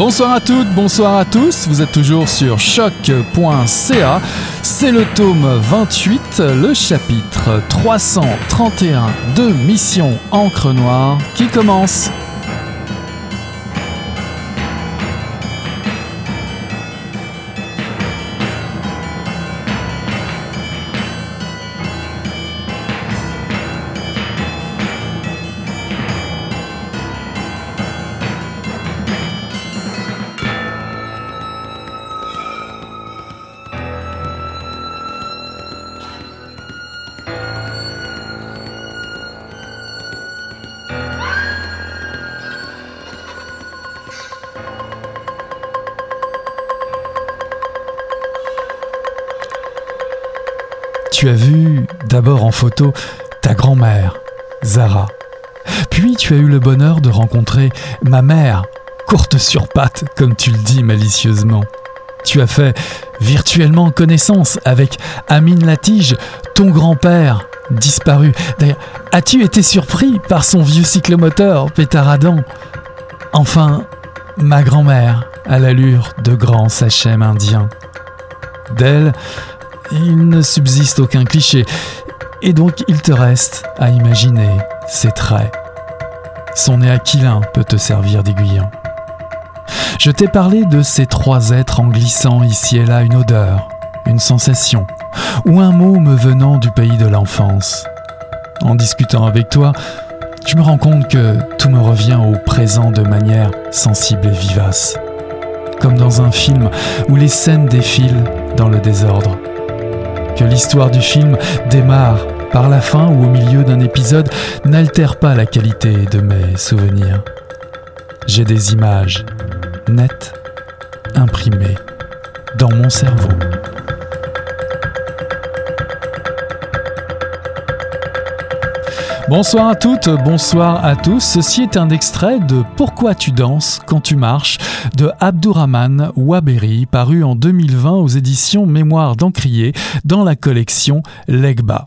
Bonsoir à toutes, bonsoir à tous, vous êtes toujours sur choc.ca, c'est le tome 28, le chapitre 331 de Mission Encre Noire qui commence. Ta grand-mère, Zara. Puis tu as eu le bonheur de rencontrer ma mère, courte sur pattes, comme tu le dis malicieusement. Tu as fait virtuellement connaissance avec Amine Latige, ton grand-père, disparu. D'ailleurs, as-tu été surpris par son vieux cyclomoteur pétaradant Enfin, ma grand-mère, à l'allure de grand sachem indien. D'elle, il ne subsiste aucun cliché, et donc il te reste à imaginer ses traits. Son nez aquilin peut te servir d'aiguillon. Je t'ai parlé de ces trois êtres en glissant ici et là une odeur, une sensation, ou un mot me venant du pays de l'enfance. En discutant avec toi, je me rends compte que tout me revient au présent de manière sensible et vivace, comme dans un film où les scènes défilent dans le désordre l'histoire du film démarre par la fin ou au milieu d'un épisode n'altère pas la qualité de mes souvenirs. J'ai des images nettes, imprimées dans mon cerveau. Bonsoir à toutes, bonsoir à tous. Ceci est un extrait de Pourquoi tu danses quand tu marches de Abdourahman Waberi, paru en 2020 aux éditions Mémoire d'Encrier dans la collection Legba.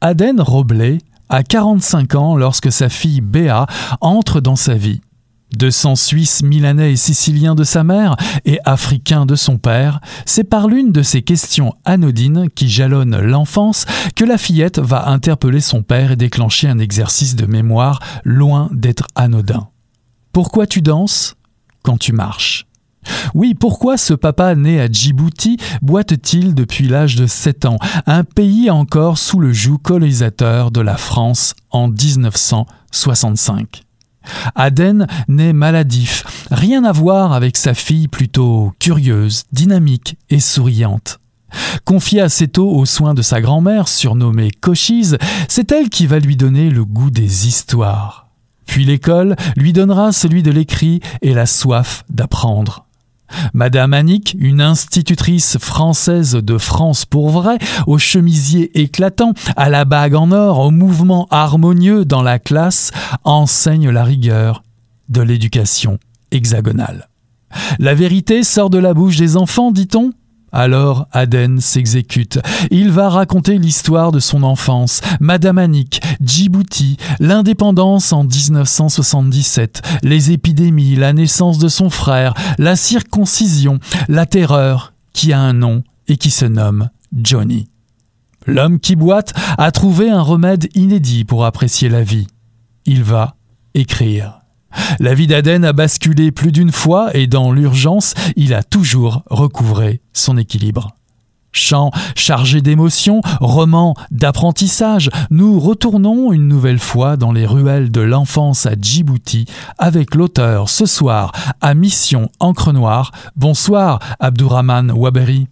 Aden Roblet a 45 ans lorsque sa fille Béa entre dans sa vie. De sang suisse, milanais et sicilien de sa mère et africain de son père, c'est par l'une de ces questions anodines qui jalonnent l'enfance que la fillette va interpeller son père et déclencher un exercice de mémoire loin d'être anodin. Pourquoi tu danses quand tu marches? Oui, pourquoi ce papa né à Djibouti boite-t-il depuis l'âge de 7 ans, un pays encore sous le joug colonisateur de la France en 1965 Aden n'est maladif, rien à voir avec sa fille plutôt curieuse, dynamique et souriante. Confiée assez tôt aux soins de sa grand-mère, surnommée Cochise, c'est elle qui va lui donner le goût des histoires. Puis l'école lui donnera celui de l'écrit et la soif d'apprendre. Madame Annick, une institutrice française de France pour vrai, au chemisier éclatant, à la bague en or, au mouvement harmonieux dans la classe, enseigne la rigueur de l'éducation hexagonale. La vérité sort de la bouche des enfants, dit-on? Alors Aden s'exécute. Il va raconter l'histoire de son enfance, Madame Annick, Djibouti, l'indépendance en 1977, les épidémies, la naissance de son frère, la circoncision, la terreur, qui a un nom et qui se nomme Johnny. L'homme qui boite a trouvé un remède inédit pour apprécier la vie. Il va écrire. La vie d'Aden a basculé plus d'une fois et dans l'urgence, il a toujours recouvré son équilibre. Chant chargé d'émotions, roman d'apprentissage, nous retournons une nouvelle fois dans les ruelles de l'enfance à Djibouti avec l'auteur ce soir à Mission Encre Noire. Bonsoir Abdourahman Waberi.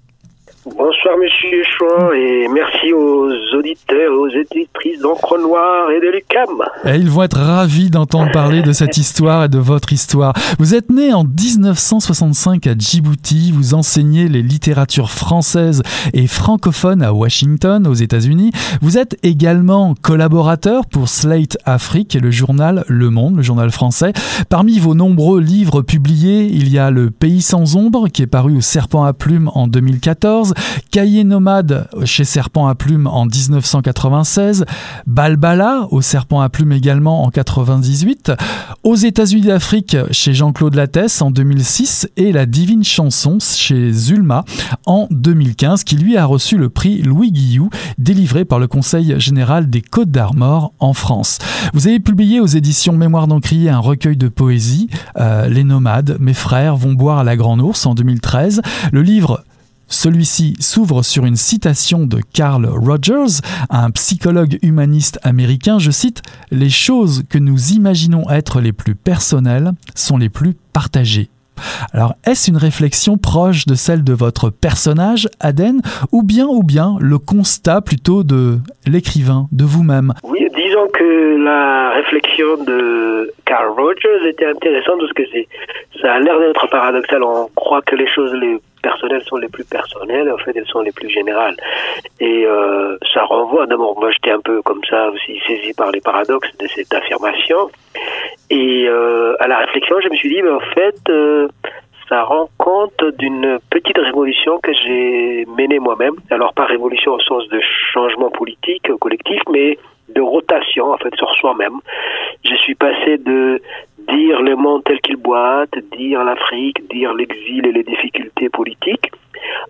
Bonsoir Monsieur Et merci aux auditeurs et aux éditrices d'encre noire et de l'UCAM. Ils vont être ravis d'entendre parler de cette histoire et de votre histoire. Vous êtes né en 1965 à Djibouti, vous enseignez les littératures françaises et francophones à Washington, aux États-Unis. Vous êtes également collaborateur pour Slate Afrique et le journal Le Monde, le journal français. Parmi vos nombreux livres publiés, il y a Le Pays sans ombre qui est paru au Serpent à plumes en 2014, Cahier nomade Chez Serpent à Plume en 1996, Balbala au Serpent à Plume également en 98, aux États-Unis d'Afrique chez Jean-Claude Lattès en 2006 et La Divine Chanson chez Zulma en 2015 qui lui a reçu le prix Louis Guillou délivré par le Conseil général des Côtes d'Armor en France. Vous avez publié aux éditions Mémoire d'Encrier un recueil de poésie, euh, Les Nomades, Mes frères vont boire à la Grande Ours en 2013. Le livre celui-ci s'ouvre sur une citation de Carl Rogers, un psychologue humaniste américain. Je cite Les choses que nous imaginons être les plus personnelles sont les plus partagées. Alors, est-ce une réflexion proche de celle de votre personnage, Aden, ou bien, ou bien le constat plutôt de l'écrivain, de vous-même? Oui, disons que la réflexion de Carl Rogers était intéressante parce que ça a l'air d'être paradoxal. On croit que les choses les personnelles sont les plus personnelles, en fait, elles sont les plus générales. Et euh, ça renvoie, d'abord, moi j'étais un peu comme ça aussi saisi par les paradoxes de cette affirmation. Et euh, à la réflexion, je me suis dit, mais en fait, euh, ça rend compte d'une petite révolution que j'ai menée moi-même. Alors pas révolution au sens de changement politique collectif, mais de rotation en fait sur soi-même. Je suis passé de dire le monde tel qu'il boite, dire l'Afrique, dire l'exil et les difficultés politiques,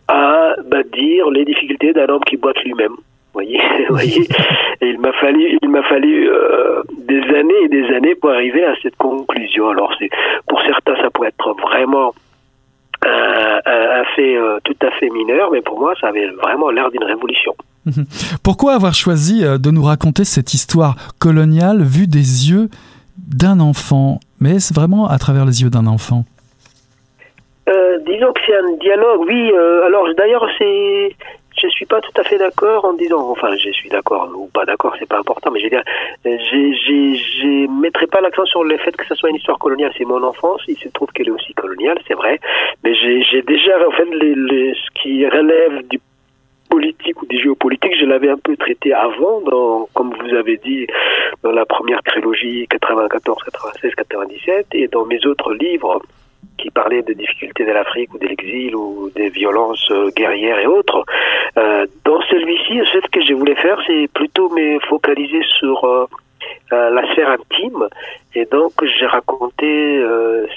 à bah, dire les difficultés d'un homme qui boite lui-même. Voyez, voyez. Et il m'a fallu, il m'a fallu euh, des années et des années pour arriver à cette conclusion. Alors, pour certains, ça pourrait être vraiment fait euh, tout à fait mineur, mais pour moi, ça avait vraiment l'air d'une révolution. Mhm. Pourquoi avoir choisi euh, de nous raconter cette histoire coloniale vue des yeux d'un enfant? Mais c'est vraiment à travers les yeux d'un enfant euh, Disons que c'est un dialogue, oui. alors d'ailleurs, c'est je suis pas tout à fait d'accord en disant, enfin, je suis d'accord ou pas d'accord, c'est pas important, mais je veux dire, je mettrai pas l'accent sur le fait que ce soit une histoire coloniale. C'est mon enfance, il se trouve qu'elle est aussi coloniale, c'est vrai, mais j'ai déjà, en fait, ce qui relève du politique ou des géopolitiques, je l'avais un peu traité avant, dans, comme vous avez dit, dans la première trilogie 94, 96, 97, et dans mes autres livres qui parlait de difficultés de l'Afrique ou de l'exil ou des violences euh, guerrières et autres. Euh, dans celui-ci, ce que je voulais faire, c'est plutôt me focaliser sur euh, la sphère intime. Et donc, j'ai raconté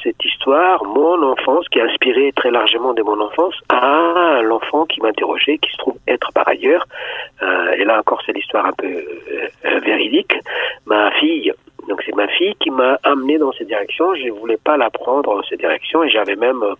cette histoire, mon enfance, qui a inspiré très largement de mon enfance, à l'enfant qui m'interrogeait, qui se trouve être par ailleurs, et là encore, c'est l'histoire un peu véridique, ma fille donc c'est ma fille qui m'a amené dans cette direction. Je ne voulais pas la prendre dans cette direction et j'avais même euh,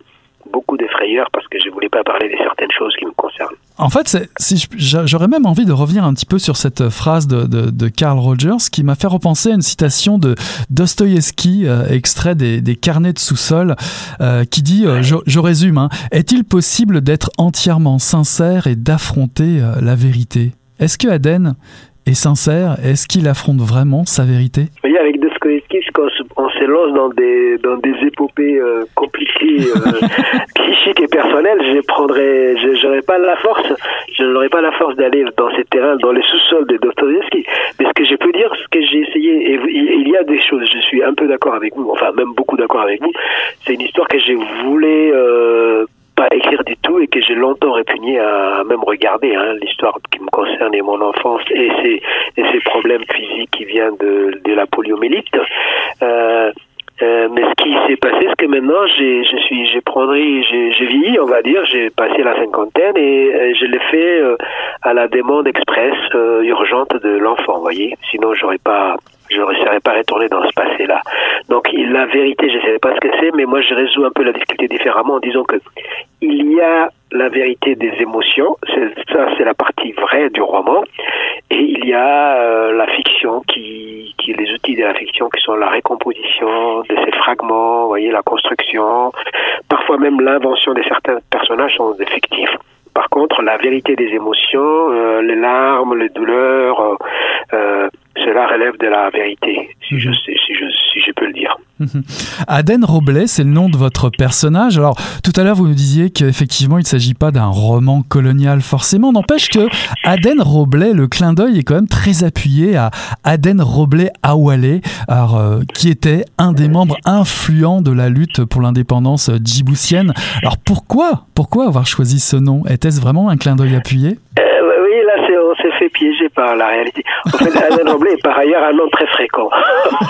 beaucoup de frayeur parce que je ne voulais pas parler de certaines choses qui me concernent. En fait, si j'aurais même envie de revenir un petit peu sur cette phrase de, de, Carl Rogers qui m'a fait repenser à une citation de Dostoïevski, euh, extrait des, carnets de sous-sol, euh, qui dit, je, résume, hein, est-il possible d'être entièrement sincère et d'affronter la vérité? Est-ce que Aden est sincère? Est-ce qu'il affronte vraiment sa vérité? Avec Dostoevsky, quand on se lance dans des, dans des épopées euh, compliquées, euh, psychiques et personnelles, je prendrais, je pas la force, je n'aurais pas la force d'aller dans ces terrains, dans les sous-sols de Dostoevsky. Mais ce que je peux dire, ce que j'ai essayé, et il y a des choses, je suis un peu d'accord avec vous, enfin même beaucoup d'accord avec vous, c'est une histoire que j'ai voulu euh, pas écrire du tout et que j'ai longtemps répugné à même regarder hein, l'histoire qui me concerne et mon enfance et ces, et ces problèmes physiques qui viennent de, de la poliomélite. Euh, euh, mais ce qui s'est passé, c'est que maintenant, j'ai, je suis, j'ai pris, j'ai, j'ai vieilli, on va dire, j'ai passé la cinquantaine et je l'ai fait euh, à la demande express urgente de l'enfant, vous voyez. Sinon, j'aurais pas, je ne serais pas retourné dans ce passé-là. Donc, la vérité, je ne sais pas ce que c'est, mais moi, je résous un peu la difficulté différemment en disant que il y a la vérité des émotions, ça, c'est la partie vraie du roman, et il y a la fiction qui, qui les outils de la fiction qui sont la récomposition de ces fragments, vous voyez, la construction, parfois même l'invention de certains personnages sont fictifs. Par contre, la vérité des émotions, euh, les larmes, les douleurs, euh, euh, cela relève de la vérité, si, je, mhm. si, je, si je peux le dire. Mhm. Aden Roblet, c'est le nom de votre personnage. Alors, tout à l'heure, vous nous disiez qu'effectivement, il ne s'agit pas d'un roman colonial forcément. N'empêche que Aden Roblet, le clin d'œil est quand même très appuyé à Aden Roblet Awale, alors, euh, qui était un des membres influents de la lutte pour l'indépendance djiboutienne. Alors, pourquoi, pourquoi avoir choisi ce nom? Était-ce vraiment un clin d'œil appuyé? Euh, fait piéger par la réalité. En fait, Adan Roblé est par ailleurs un nom très fréquent.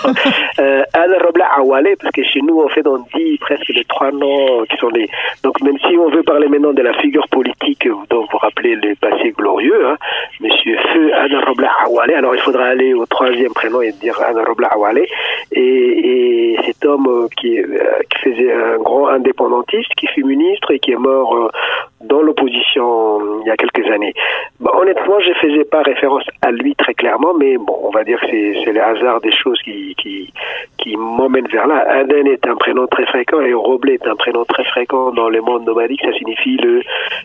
euh, Adan Roblé Awale, parce que chez nous, en fait, on dit presque les trois noms qui sont les. Donc, même si on veut parler maintenant de la figure politique dont vous rappelez le passé glorieux, hein, Monsieur Feu Adan Roblé Awale, alors il faudra aller au troisième prénom et dire Adan Roblé Awale. Et, et, cet homme qui, euh, qui faisait un grand indépendantiste, qui fut ministre et qui est mort euh, dans l'opposition il y a quelques années. Bah, honnêtement, je faisais pas référence à lui très clairement, mais bon, on va dire que c'est le hasard des choses qui, qui, qui m'emmènent vers là. Aden est un prénom très fréquent et Roblé est un prénom très fréquent dans le monde nomadique. Ça signifie le,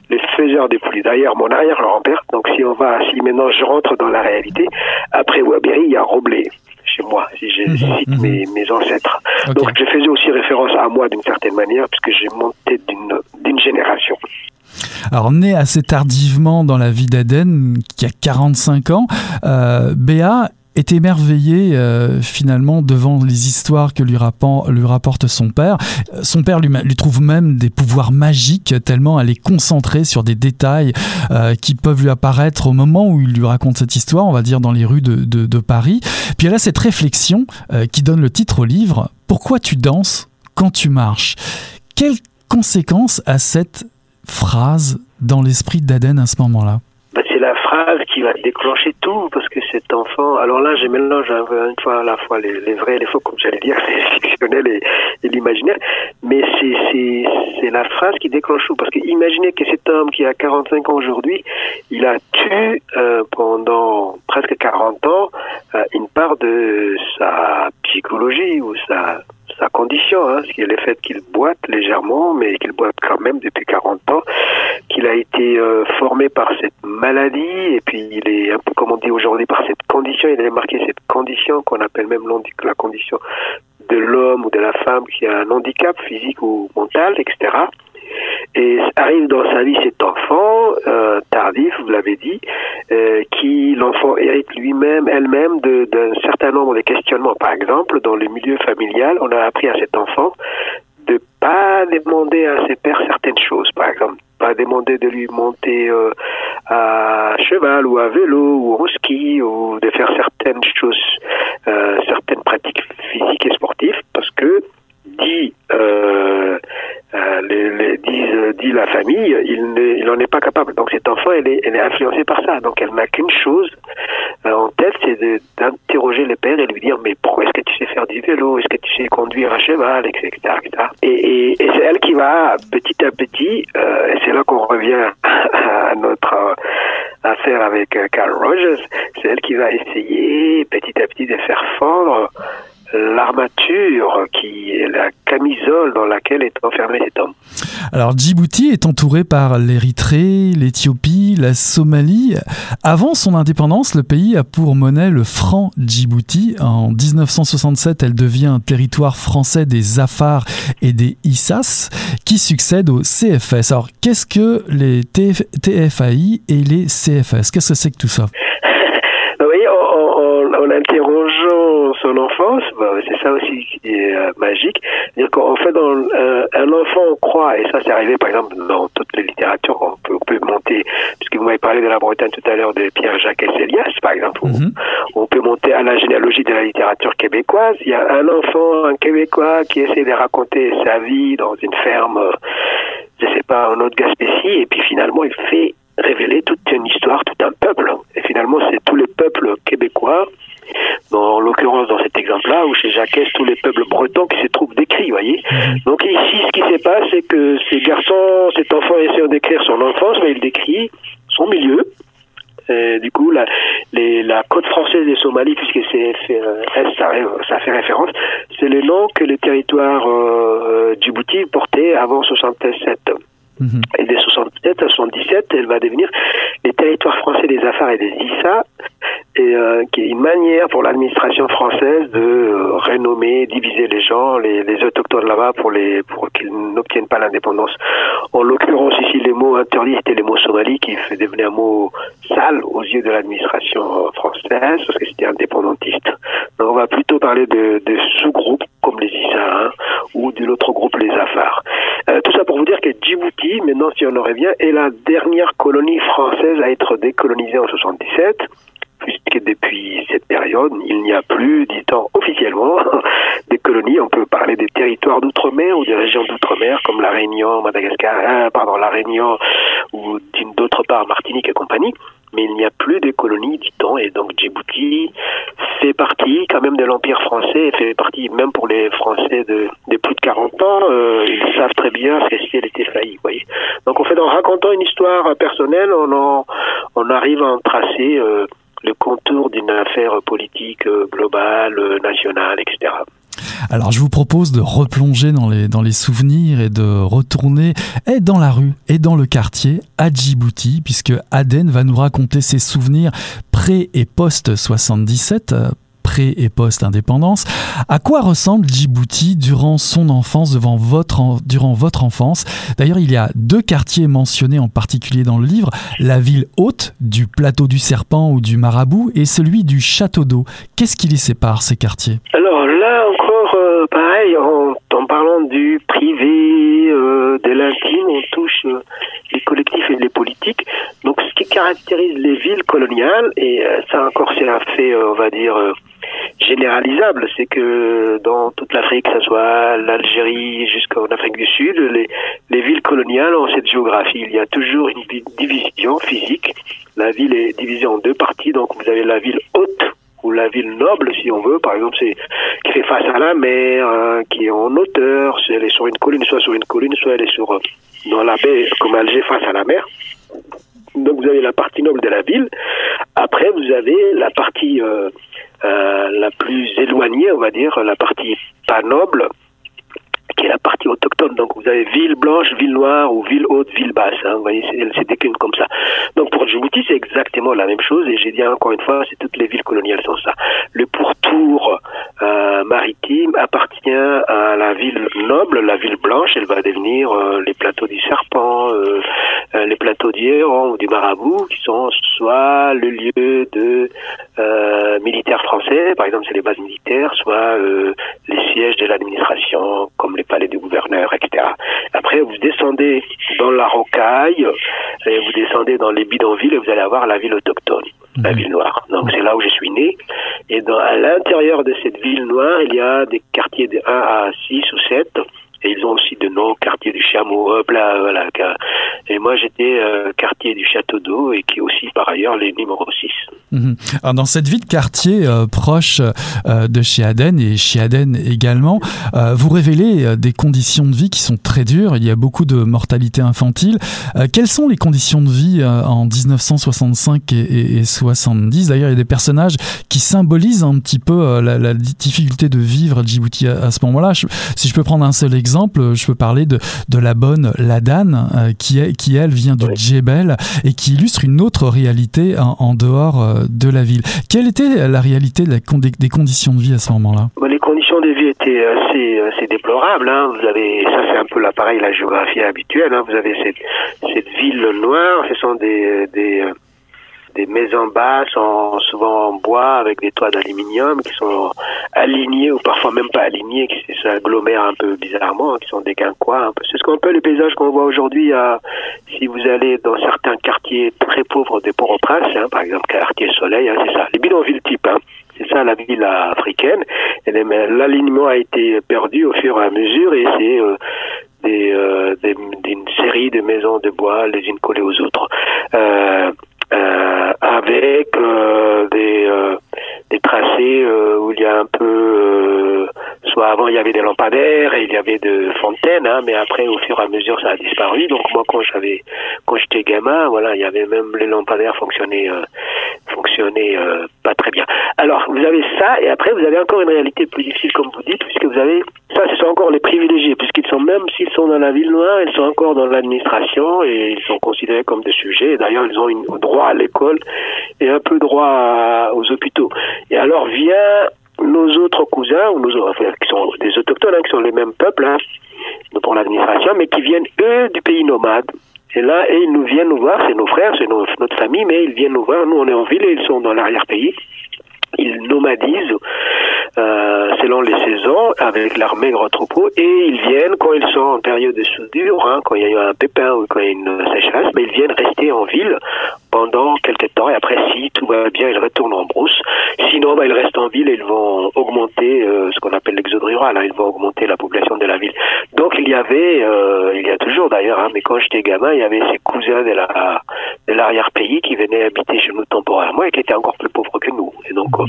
le faiseur des pluies. D'ailleurs, mon arrière-grand-père, donc si on va, si maintenant je rentre dans la réalité, après Waberi, il y a Roblé chez moi, si je mhm. cite mhm. mes, mes, ancêtres. Donc je faisais aussi référence à moi d'une certaine manière, puisque j'ai monté d'une génération. Alors, né assez tardivement dans la vie d'Aden, qui a 45 ans, euh, Béa est émerveillé euh, finalement devant les histoires que lui, rapporte son père. Son père lui, trouve même des pouvoirs magiques tellement elle est concentrée sur des détails euh, qui peuvent lui apparaître au moment où il lui raconte cette histoire, on va dire dans les rues de, Paris. Puis elle a cette réflexion qui donne le titre au livre Pourquoi tu danses quand tu marches? Quelles conséquences a cette phrase dans l'esprit d'Aden à ce moment-là bah, C'est la phrase qui va déclencher tout, parce que cet enfant, alors là, je mélange une fois à la fois les, vrais et les faux, comme j'allais dire, c'est fictionnel et, l'imaginaire, mais c'est la phrase qui déclenche tout, parce que imaginez que cet homme qui a 45 ans aujourd'hui, il a tué euh, pendant presque 40 ans euh, une part de sa psychologie ou sa sa condition, hein, ce qui est le fait qu'il boite légèrement, mais qu'il boite quand même depuis 40 ans, qu'il a été euh, formé par cette maladie, et puis il est un peu comme on dit aujourd'hui par cette condition, il a marqué cette condition qu'on appelle même la condition de l'homme ou de la femme qui a un handicap physique ou mental, etc. Et arrive dans sa vie cet enfant euh, tardif, vous l'avez dit, euh, qui l'enfant hérite lui-même, elle-même d'un certain nombre de questionnements. Par exemple, dans le milieu familial, on a appris à cet enfant de pas demander à ses pères certaines choses. Par exemple, pas demander de lui monter euh, à cheval ou à vélo ou au ski ou de faire certaines choses, certaines pratiques physiques et sportives parce que dit euh, euh, disent, dit la famille, il, n'en est pas capable. Donc cet enfant, elle est, influencée par ça. Donc elle n'a qu'une chose euh, en tête, c'est d'interroger le père et lui dire mais pourquoi est-ce que tu sais faire du vélo, est-ce que tu sais conduire un cheval, etc. Et, c'est elle qui va petit à petit, euh, et c'est là qu'on revient à notre affaire avec Carl Rogers, c'est elle qui va essayer petit à petit de faire fondre l'armature qui est la camisole dans laquelle est enfermé cet homme. Alors Djibouti est entouré par l'Érythrée, l'Éthiopie, la Somalie. Avant son indépendance, le pays a pour monnaie le franc Djibouti. En 1967, elle devient un territoire français des Afars et des Issas qui succèdent au CFS. Alors qu'est-ce que les TFAI et les CFS Qu'est-ce que c'est que tout ça? Vous voyez, en interrogeant son enfance, bah, c'est ça aussi qui est euh, magique. C'est-à-dire qu'en fait, dans, euh, un enfant croit, et ça c'est arrivé par exemple dans toutes les littératures, on peut, on peut monter, puisque vous m'avez parlé de la Bretagne tout à l'heure, de Pierre-Jacques Elias par exemple, mhm. on peut monter à la généalogie de la littérature québécoise. Il y a un enfant, un Québécois, qui essaie de raconter sa vie dans une ferme, je sais pas, en Haute-Gaspésie, et puis finalement il fait révéler toute une histoire, tout un peuple. Et finalement, c'est tous les peuples québécois dans, en l'occurrence dans cet exemple-là, ou chez Jacques, tous les peuples bretons qui se trouvent décrits, voyez. Mhm. Donc ici, ce qui se passe, c'est que ces garçons, cet enfant essaie d'écrire son enfance, mais il décrit son milieu. Et du coup, la, les, la côte française des Somalie, puisque c'est euh, ça, ça, fait référence, c'est le nom que le territoire euh, Djibouti portait avant 67. Mhm. Et dès 67 à 77, elle va devenir les territoires français des Afars et des Issa, et euh, qui est une manière pour l'administration française de euh, renommer, diviser les gens, les, les autochtones là-bas pour les pour qu'ils n'obtiennent pas l'indépendance. En l'occurrence ici, les mots interdits étaient les mots somalis qui devenaient un mot sale aux yeux de l'administration française parce que c'était indépendantiste. Donc on va plutôt parler de, de sous-groupes comme les Issa hein, ou de l'autre groupe les Afars. Euh, tout ça pour vous dire que Djibouti Djibouti, maintenant si on en revient, est la dernière colonie française à être décolonisée en 77 puisque depuis cette période, il n'y a plus, dit-on officiellement, des colonies. On peut parler des territoires d'outre-mer ou des régions d'outre-mer comme la Réunion, Madagascar, euh, pardon, la Réunion ou d'autre part Martinique et compagnie. Mais il n'y a plus de colonies, dit-on, et donc Djibouti fait partie quand même de l'Empire français, fait partie même pour les Français de, plus de 40 ans, euh, ils savent très bien ce si elle était faillie, voyez. Donc en fait, en racontant une histoire personnelle, on, on arrive à en tracer euh, le contour d'une affaire politique euh, globale, euh, nationale, etc. Alors je vous propose de replonger dans les, dans les souvenirs et de retourner et dans la rue et dans le quartier à Djibouti, puisque Aden va nous raconter ses souvenirs pré- et post-77, et post-indépendance. À quoi ressemble Djibouti durant son enfance, devant votre durant votre enfance? D'ailleurs, il y a deux quartiers mentionnés en particulier dans le livre la ville haute du plateau du Serpent ou du Marabout et celui du Château d'eau. Qu'est-ce qui les sépare, ces quartiers? Alors là encore, euh, pareil, en, parlant du privé, euh, de l'intime, on touche euh, les collectifs et les politiques. Donc, ce qui caractérise les villes coloniales, et ça encore, c'est un fait, on va dire généralisable, c'est que dans toute l'Afrique, que ce soit l'Algérie jusqu'en Afrique du Sud, les, les villes coloniales ont cette géographie. Il y a toujours une division physique. La ville est divisée en deux parties, donc vous avez la ville haute ou la ville noble, si on veut, par exemple, c'est qui fait face à la mer, hein, qui est en hauteur, elle est sur une colline, soit sur une colline, soit elle est sur dans la baie comme Alger face à la mer. Donc vous avez la partie noble de la ville. Après vous avez la partie euh, euh, la plus éloignée, on va dire, la partie pas noble, la partie autochtone. Donc vous avez ville blanche, ville noire ou ville haute, ville basse. Hein, vous voyez, elle se décline comme ça. Donc pour Djibouti, c'est exactement la même chose. Et j'ai dit encore une fois, c'est toutes les villes coloniales sont ça. Le pourtour euh, maritime appartient à la ville noble, la ville blanche. Elle va devenir euh, les plateaux du Serpent, euh, euh les plateaux du Héron ou du Marabout, qui sont soit le lieu de euh, militaires français, par exemple c'est les bases militaires, soit les sièges de l'administration, comme les palais du gouverneur, etc. Après, vous descendez dans la rocaille, et vous descendez dans les bidonvilles et vous allez avoir la ville autochtone, la mhm. ville noire. Donc c'est là où je suis né. Et dans, à l'intérieur de cette ville noire, il y a des quartiers de 1 à 6 ou 7 ils ont aussi de noms, quartier du Chameau, voilà. Et moi, j'étais euh, quartier du Château d'Eau et qui est aussi par ailleurs les numéro 6. Mhm. Dans cette vie de quartier euh, proche euh, de chez Aden et chez Aden également, vous révélez des conditions de vie qui sont très dures. Il y a beaucoup de mortalité infantile. quelles sont les conditions de vie en 1965 et, et, 70 D'ailleurs, il y a des personnages qui symbolisent un petit peu la, difficulté de vivre à Djibouti à, ce moment-là. si je peux prendre un seul exemple, exemple, je peux parler de, de la bonne Ladane, euh, qui, est, qui elle vient du Djebel et qui illustre une autre réalité en, dehors euh, de la ville. Quelle était la réalité des conditions de vie à ce moment-là? Bah, Les conditions de vie étaient assez, assez déplorables. Hein. Vous avez, ça c'est un peu l'appareil, la géographie habituelle. Hein. Vous avez cette, cette ville noire, ce sont des, des des maisons basses, sont souvent en bois avec des toits d'aluminium qui sont alignés ou parfois même pas alignés, qui s'agglomèrent un peu bizarrement, qui sont des quinquois. C'est ce qu'on peut les paysages qu'on voit aujourd'hui. Si vous allez dans certains quartiers très pauvres des Port-au-Prince, hein, par exemple quartier Soleil, hein, c'est ça, les bidonvilles type. Hein. C'est ça la ville africaine. L'alignement a été perdu au fur et à mesure et c'est euh, euh, une série de maisons de bois les unes collées aux autres. Euh, euh, avec euh, des, euh, des tracés où il y a un peu soit avant il y avait des lampadaires et il y avait de fontaines, hein, mais après au fur et à mesure ça a disparu. Donc moi quand j'avais quand j'étais gamin, voilà, il y avait même les lampadaires fonctionnaient euh, fonctionnaient euh, pas très bien. Alors vous avez ça et après vous avez encore une réalité plus difficile comme vous dites puisque vous avez ça ce sont encore les privilégiés puisqu'ils sont même s'ils sont dans la ville noire, ils sont encore dans l'administration et ils sont considérés comme des sujets. D'ailleurs ils ont une, droit à l'école et un peu droit aux hôpitaux. Et alors vient nos autres cousins, ou nos, qui sont des autochtones, hein, qui sont les mêmes peuples hein, pour l'administration, mais qui viennent, eux, du pays nomade. Et là, ils nous viennent nous voir, c'est nos frères, c'est notre famille, mais ils viennent nous voir. Nous, on est en ville et ils sont dans l'arrière-pays. Ils nomadisent euh, selon les saisons, avec leur maigre troupeau, et ils viennent quand ils sont en période de soudure, hein, quand il y a un pépin ou quand il y a une sécheresse, mais ils viennent rester en ville pendant quelques temps, et après, si tout va bien, ils retournent en brousse. Sinon, bah, ils restent en ville et ils vont augmenter euh, ce qu'on appelle l'exode rural, hein, ils vont augmenter la population de la ville. Donc il y avait, euh, il y a toujours d'ailleurs, hein, mais quand j'étais gamin, il y avait ces cousins de la de l'arrière-pays qui venaient habiter chez nous temporairement et qui étaient encore plus pauvres que nous. Et donc, euh,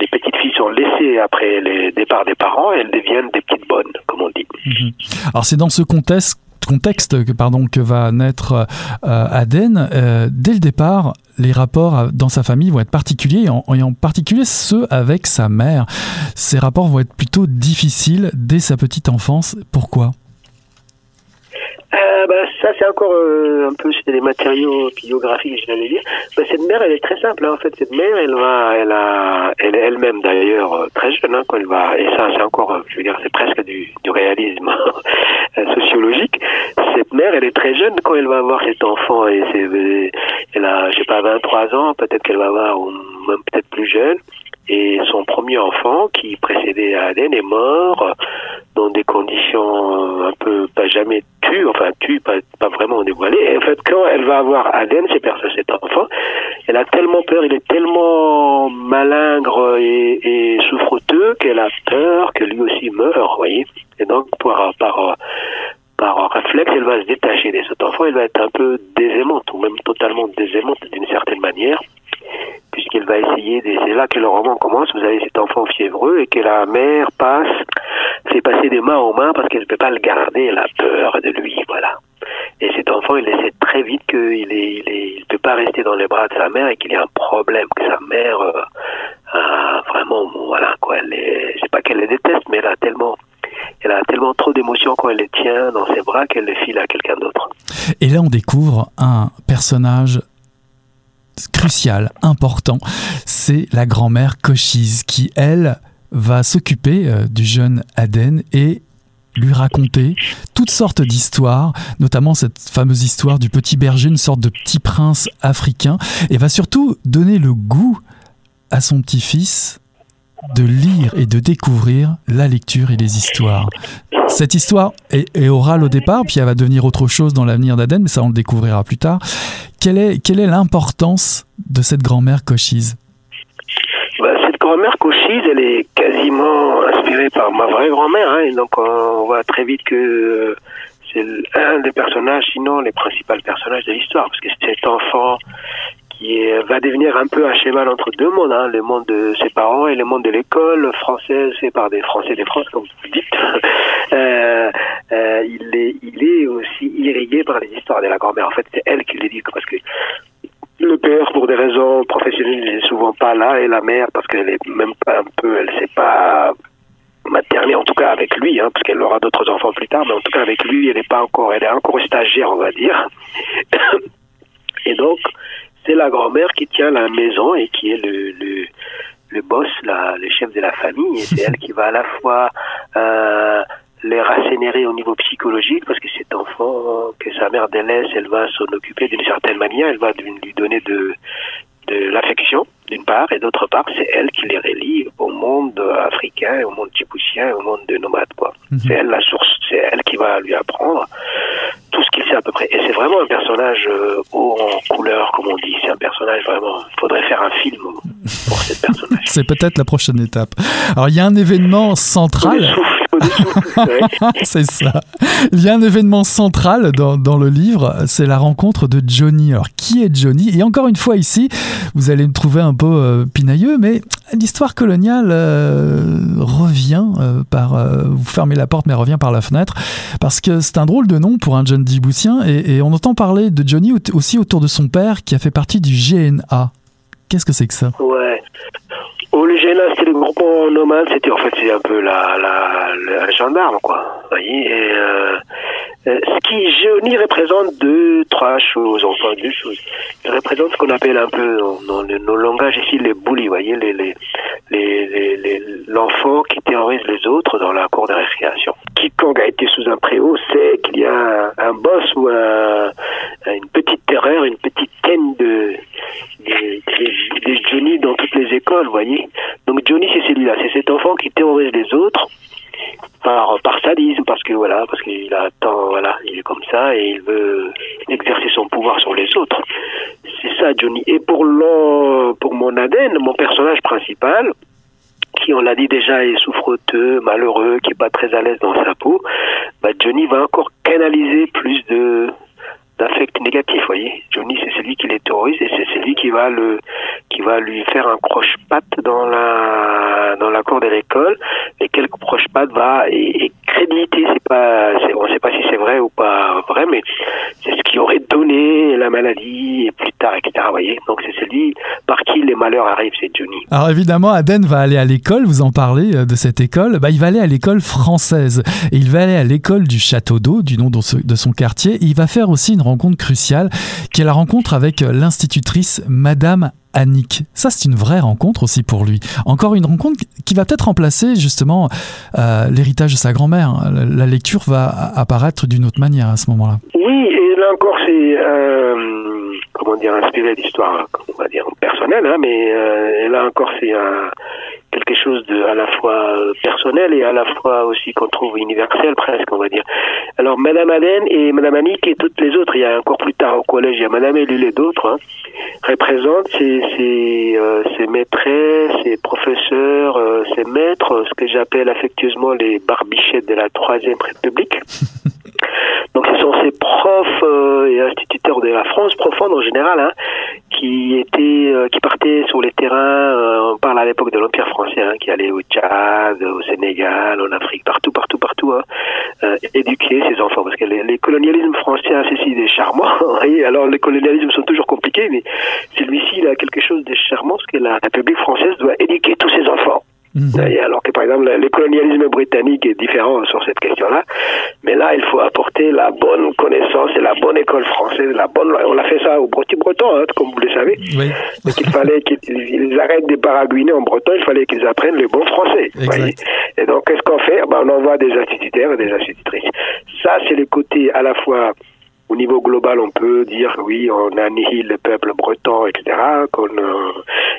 les petites filles sont laissées après les départs des parents et elles deviennent des petites bonnes, comme on dit. Mhm. Alors c'est dans ce contexte contexte que, va naître euh, Aden, euh, dès le départ, les rapports dans sa famille vont être particuliers, en, et en particulier ceux avec sa mère. Ces rapports vont être plutôt difficiles dès sa petite enfance. Pourquoi? Euh, bah, ça, c'est encore euh, un peu c'est des matériaux biographiques, je dire. Bah, cette mère, elle est très simple. Hein. En fait, cette mère, elle va, elle a, elle est elle-même d'ailleurs euh, très jeune hein, quand elle va. Et ça, c'est encore, euh, je veux dire, c'est presque du, du réalisme sociologique. Cette mère, elle est très jeune quand elle va avoir cet enfant. Et c'est, elle a, je sais pas, 23 ans. Peut-être qu'elle va avoir, ou même peut-être plus jeune. Et son premier enfant, qui précédait Aden, est mort dans des conditions un peu pas jamais tues, enfin tues, pas, vraiment dévoilées. En fait, quand elle va avoir Aden, c'est personne, cet enfant, elle a tellement peur, il est tellement malingre et, et souffreteux qu'elle a peur que lui aussi meure, vous voyez. Et donc, par, par, par réflexe, elle va se détacher de cet enfant, elle va être un peu désaimante, ou même totalement désaimante d'une certaine manière puisqu'elle va essayer, c'est là que le roman commence, vous avez cet enfant fiévreux et que la mère passe, fait passer des mains aux mains parce qu'elle ne peut pas le garder, elle a peur de lui, voilà. Et cet enfant, il essaie très vite qu'il est, il est, il peut pas rester dans les bras de sa mère et qu'il y a un problème, que sa mère euh, a vraiment, voilà, quoi, elle est, c'est pas qu'elle les déteste, mais elle a tellement, elle a tellement trop d'émotions quand elle les tient dans ses bras qu'elle les file à quelqu'un d'autre. Et là, on découvre un personnage crucial, important, c'est la grand-mère Cochise qui, elle, va s'occuper euh, du jeune Aden et lui raconter toutes sortes d'histoires, notamment cette fameuse histoire du petit berger, une sorte de petit prince africain, et va surtout donner le goût à son petit-fils de lire et de découvrir la lecture et les histoires. Cette histoire est, orale au départ, puis elle va devenir autre chose dans l'avenir d'Aden, mais ça on le découvrira plus tard. Quelle est, quelle est l'importance de cette grand-mère Cochise? Bah, Cette grand-mère Cochise, elle est quasiment inspirée par ma vraie grand-mère, hein, donc on voit très vite que euh, c'est un des personnages, sinon les principaux personnages de l'histoire, parce que cet enfant qui va devenir un peu un cheval entre deux mondes, hein, le monde de ses parents et le monde de l'école française fait par des Français des France, comme vous dites. euh, euh, il, est, il est aussi irrigué par les histoires de la grand-mère. En fait, c'est elle qui les dit, parce que le père, pour des raisons professionnelles, n'est souvent pas là, et la mère, parce qu'elle est même pas un peu, elle sait pas materner, en tout cas avec lui, hein, parce qu'elle aura d'autres enfants plus tard, mais en tout cas avec lui, elle n'est pas encore, elle est encore stagiaire, on va dire. et donc, c'est la grand-mère qui tient la maison et qui est le, le, le boss, la, le chef de la famille. Et c'est elle qui va à la fois euh, les rassénérer au niveau psychologique, parce que cet enfant que sa mère délaisse, elle va s'en occuper d'une certaine manière, elle va lui donner de, de l'affection, d'une part, et d'autre part, c'est elle qui les relie au monde africain, au monde djiboutien, au monde de nomades, quoi. Mhm. C'est elle la source, c'est elle qui va lui apprendre tout ce qu'il sait à peu près. Et c'est vraiment un personnage euh, haut en couleur, comme on dit. C'est un personnage vraiment. Il faudrait faire un film pour ce personnage. c'est peut-être la prochaine étape. Alors, il y a un événement central. c'est ça. Il y a un événement central dans, dans le livre, c'est la rencontre de Johnny. Alors, qui est Johnny? Et encore une fois, ici, vous allez me trouver un peu euh, pinailleux, mais l'histoire coloniale euh, revient euh, par. vous fermez la porte, mais revient par la fenêtre, parce que c'est un drôle de nom pour un jeune djiboutien, et, et on entend parler de Johnny aussi autour de son père, qui a fait partie du GNA. Qu'est-ce que c'est que ça? Ouais. Au le GNA, c'était le groupement nomade, c'était en fait c'est un peu la, gendarme quoi. Vous voyez, et, euh, ce qui Johnny représente deux, trois choses, enfin deux choses. Il représente ce qu'on appelle un peu dans, nos langages ici les bullies, vous voyez, les, les, les, l'enfant qui terrorise les autres dans la cour de récréation. Quiconque a été sous un préau sait qu'il y a un, boss ou un, une petite terreur, une petite haine de, de, de, Johnny dans toutes les écoles, vous voyez. Donc Johnny, c'est celui-là, c'est cet enfant qui terrorise les autres par par sadisme, parce que voilà, parce qu'il attend, voilà, il est comme ça et il veut exercer son pouvoir sur les autres. C'est ça, Johnny. Et pour pour mon Aden, mon personnage principal, qui, on l'a dit déjà, est souffreteux, malheureux, qui n'est pas très à l'aise dans sa peau, bah, Johnny va encore canaliser plus de, d'affect négatif, voyez. Johnny, c'est celui qui les terrorise et c'est celui qui va le, qui va lui faire un croche-patte dans la, dans la cour de l'école. Et quel croche-patte va et, créditer, c'est pas, on sait pas si c'est vrai ou pas vrai, mais c'est ce qui aurait donné la maladie et plus tard, etc. Voyez. Donc c'est celui par qui les malheurs arrivent, c'est Johnny. Alors évidemment, Aden va aller à l'école. Vous en parlez euh, de cette école. Bah, il va aller à l'école française et il va aller à l'école du Château d'eau, du nom de son quartier. il va faire aussi une rencontre cruciale, qui est la rencontre avec l'institutrice Madame Annick. Ça, c'est une vraie rencontre aussi pour lui. Encore une rencontre qui va peut-être remplacer justement euh, l'héritage de sa grand-mère. La lecture va apparaître d'une autre manière à ce moment-là. Oui, et là encore, c'est euh, comment dire inspiré d'histoire, on va dire personnelle, hein, mais euh, là encore, c'est quelque chose de à la fois personnel et à la fois aussi qu'on trouve universel presque on va dire. Alors Madame Aden et Madame Annick et toutes les autres, il y a encore plus tard au collège, il y a Madame Elul et d'autres, hein, représentent ces, ces, euh, ces maîtresses, ces professeurs, euh, ces maîtres, ce que j'appelle affectueusement les barbichettes de la Troisième République. Donc ce sont ces profs euh, et instituteurs de la France profonde en général, hein, qui étaient, euh, qui partaient sur les terrains. Euh, on parle à l'époque de l'Empire français, hein, qui allait au Tchad, au Sénégal, en Afrique, partout, partout, partout, hein, éduquer ces enfants, parce que les, colonialismes français, c'est des charmants. alors les colonialismes sont toujours compliqués, mais celui-ci a quelque chose de charmant, parce que la République française doit éduquer tous ses enfants. Mhm. Alors que par exemple le colonialisme britannique est différent sur cette question-là, mais là il faut apporter la bonne connaissance et la bonne école française, la bonne. On a fait ça au Breton, breton hein, comme vous le savez. Oui. il fallait qu'ils arrêtent de baragouiner en breton, il fallait qu'ils apprennent le bon français. Et donc qu'est-ce qu'on fait? Ben, On envoie des instituteurs et des institutrices. Ça c'est le côté à la fois au niveau global, on peut dire oui, on annihile le peuple breton, etc. Euh,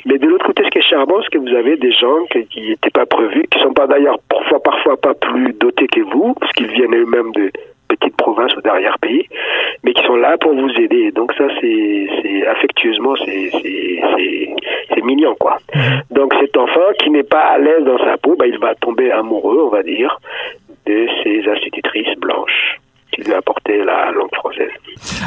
mais de l'autre côté, ce qui est charmant, c'est que vous avez des gens qui n'étaient pas prévus, qui sont pas d'ailleurs parfois, parfois pas plus dotés que vous, parce qu'ils viennent eux-mêmes de petites provinces ou d'arrière-pays, mais qui sont là pour vous aider. Donc ça, c'est affectueusement, c'est mignon, quoi. Mhm. Donc cet enfant qui n'est pas à l'aise dans sa peau, bah, il va tomber amoureux, on va dire, de ces institutrices blanches qui lui apporté la langue française.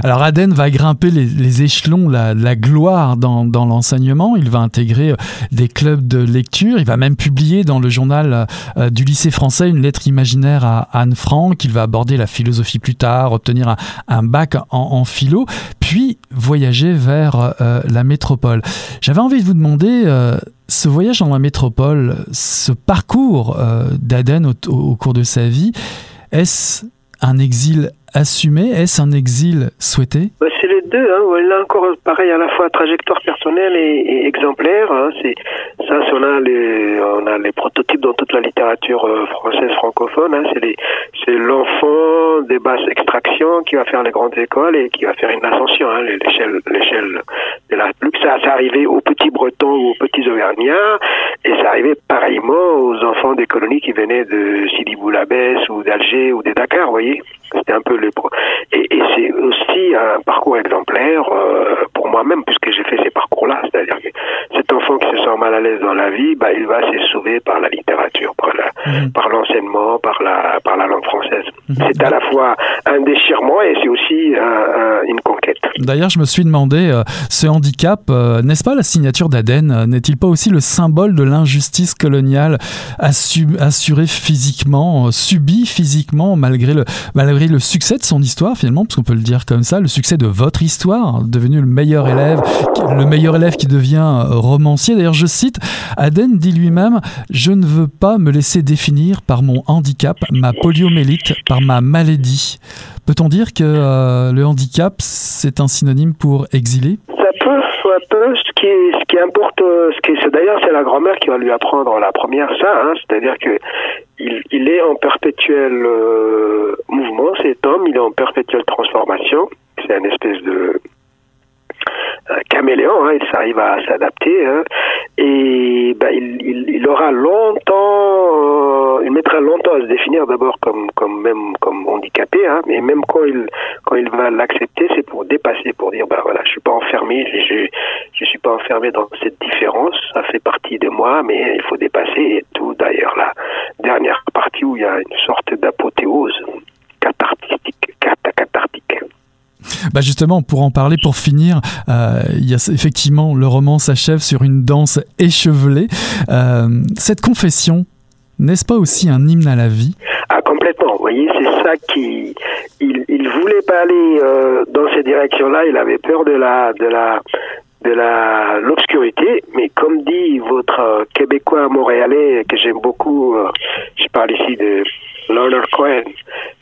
Alors Aden va grimper les, échelons, la, gloire dans, l'enseignement. Il va intégrer euh, des clubs de lecture. Il va même publier dans le journal euh, du lycée français une lettre imaginaire à Anne Frank. Il va aborder la philosophie plus tard, obtenir un, un bac en, philo, puis voyager vers euh, la métropole. J'avais envie de vous demander ce voyage dans la métropole, ce parcours d'Aden au, au, cours de sa vie, est-ce un exil assumé Est-ce un exil souhaité? Bah, C'est les deux. Hein. Là encore, pareil, à la fois trajectoire personnelle et, exemplaire. Hein. C'est ça, on a les, on a les prototypes dans toute la littérature euh, française francophone. Hein. C'est c'est l'enfant des basses extractions qui va faire les grandes écoles et qui va faire une ascension. Hein. L'échelle, l'échelle de la. Ça, ça arrivait aux petits Bretons ou aux petits Auvergnats, et ça arrivait pareillement aux enfants des colonies qui venaient de Sidi Boulabès ou d'Alger ou de Dakar. Vous voyez, c'était un peu et, c'est aussi un parcours exemplaire euh, pour moi-même, puisque j'ai fait ces parcours-là. C'est-à-dire que enfant qui se sent mal à l'aise dans la vie, bah, il va se sauver par la littérature, par la, mhm. par l'enseignement, par la, par la langue française. Mhm. C'est à la fois un déchirement et c'est aussi une conquête. D'ailleurs, je me suis demandé, euh, ce handicap, euh, n'est-ce pas la signature d'Aden N'est-il pas aussi le symbole de l'injustice coloniale assurée physiquement, subie physiquement, malgré le, malgré le succès de son histoire finalement, parce qu'on peut le dire comme ça, le succès de votre histoire, devenu le meilleur élève, le meilleur élève qui devient euh, D'ailleurs, je cite, Aden dit lui-même, je ne veux pas me laisser définir par mon handicap, ma poliomélite, par ma maladie. Peut-on dire que euh, le handicap, c'est un synonyme pour exilé Ça peut, ça peut. Ce qui, ce qui importe, euh, ce qui, c'est d'ailleurs, c'est la grand-mère qui va lui apprendre la première ça. Hein, c'est-à-dire que il, est en perpétuel euh, mouvement, cet homme, il est en perpétuelle transformation. C'est un espèce de caméléon, hein, il s'arrive à s'adapter. Hein, et bah, il, il, aura longtemps, euh, il mettra mettra longtemps à se définir d'abord comme, comme même comme handicapé, hein, mais même quand il quand il va l'accepter, c'est pour dépasser, pour dire bah voilà, je suis pas enfermé, je je suis pas enfermé dans cette différence, ça fait partie de moi, mais il faut dépasser et tout. D'ailleurs, la dernière partie où il y a une sorte d'apothéose cathartique, cathartique. Bah justement, pour en parler, pour finir, euh, y a, effectivement, le roman s'achève sur une danse échevelée. Euh, cette confession, n'est-ce pas aussi un hymne à la vie? Ah complètement. Vous voyez, c'est ça qui, il, il voulait pas aller euh, dans cette direction-là. Il avait peur de la, de la, de la l'obscurité, mais comme dit votre québécois montréalais que j'aime beaucoup, je parle ici de Leonard Cohen.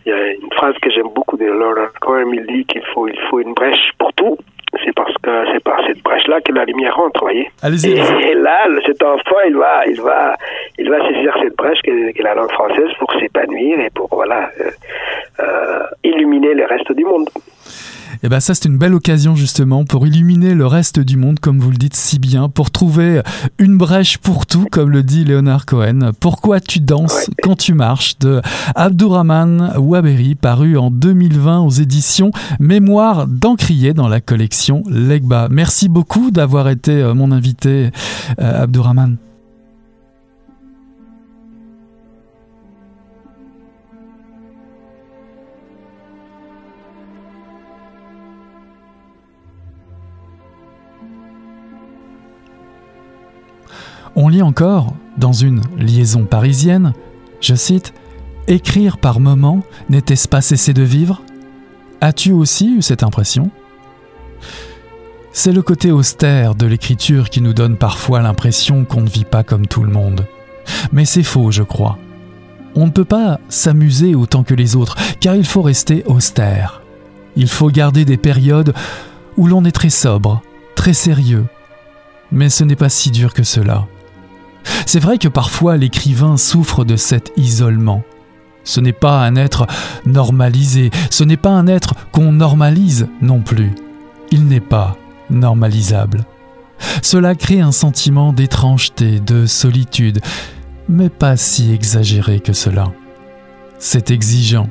Il y a une phrase que j'aime beaucoup de Leonard Cohen, il dit qu'il faut, il faut une brèche pour tout. C'est parce que c'est par cette brèche-là que la lumière rentre, voyez. Allez-y. Et, là, cet enfant, il va, il va, il va saisir cette brèche qu'est la langue française pour s'épanouir et pour voilà euh, euh, illuminer le reste du monde. Et eh bien ça c'est une belle occasion justement pour illuminer le reste du monde comme vous le dites si bien, pour trouver une brèche pour tout comme le dit Léonard Cohen. Pourquoi tu danses quand tu marches de Abdourahman Waberi paru en 2020 aux éditions Mémoire d'Encrier dans la collection Legba. Merci beaucoup d'avoir été euh, mon invité euh, Abdourahman. On lit encore, dans une liaison parisienne, je cite, Écrire par moments, n'était-ce pas cesser de vivre? As-tu aussi eu cette impression? C'est le côté austère de l'écriture qui nous donne parfois l'impression qu'on ne vit pas comme tout le monde. Mais c'est faux, je crois. On ne peut pas s'amuser autant que les autres, car il faut rester austère. Il faut garder des périodes où l'on est très sobre, très sérieux. Mais ce n'est pas si dur que cela. C'est vrai que parfois l'écrivain souffre de cet isolement. Ce n'est pas un être normalisé, ce n'est pas un être qu'on normalise non plus. Il n'est pas normalisable. Cela crée un sentiment d'étrangeté, de solitude, mais pas si exagéré que cela. C'est exigeant.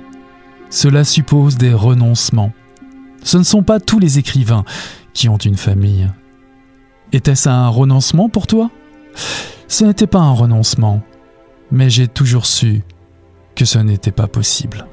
Cela suppose des renoncements. Ce ne sont pas tous les écrivains qui ont une famille. Était-ce un renoncement pour toi? Ce n'était pas un renoncement, mais j'ai toujours su que ce n'était pas possible.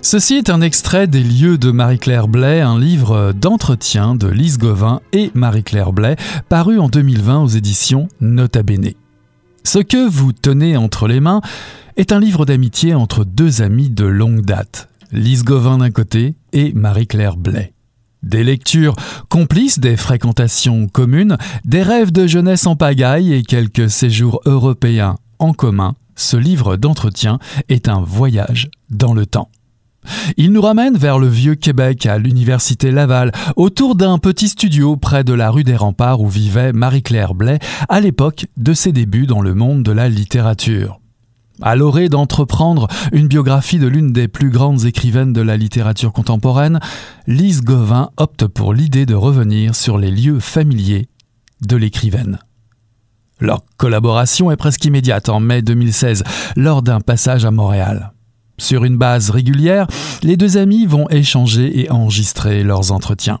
Ceci est un extrait des lieux de Marie-Claire Blais, un livre d'entretien de Lise Gauvin et Marie-Claire Blais, paru en 2020 aux éditions Nota Bene. Ce que vous tenez entre les mains est un livre d'amitié entre deux amis de longue date, Lise Gauvin d'un côté et Marie-Claire Blais. Des lectures complices, des fréquentations communes, des rêves de jeunesse en pagaille et quelques séjours européens en commun, ce livre d'entretien est un voyage dans le temps. Il nous ramène vers le vieux Québec à l'université Laval, autour d'un petit studio près de la rue des Remparts où vivait Marie-Claire Blais à l'époque de ses débuts dans le monde de la littérature. À l'orée d'entreprendre une biographie de l'une des plus grandes écrivaines de la littérature contemporaine, Lise Gauvin opte pour l'idée de revenir sur les lieux familiers de l'écrivaine. Leur collaboration est presque immédiate en mai 2016, lors d'un passage à Montréal. Sur une base régulière, les deux amis vont échanger et enregistrer leurs entretiens.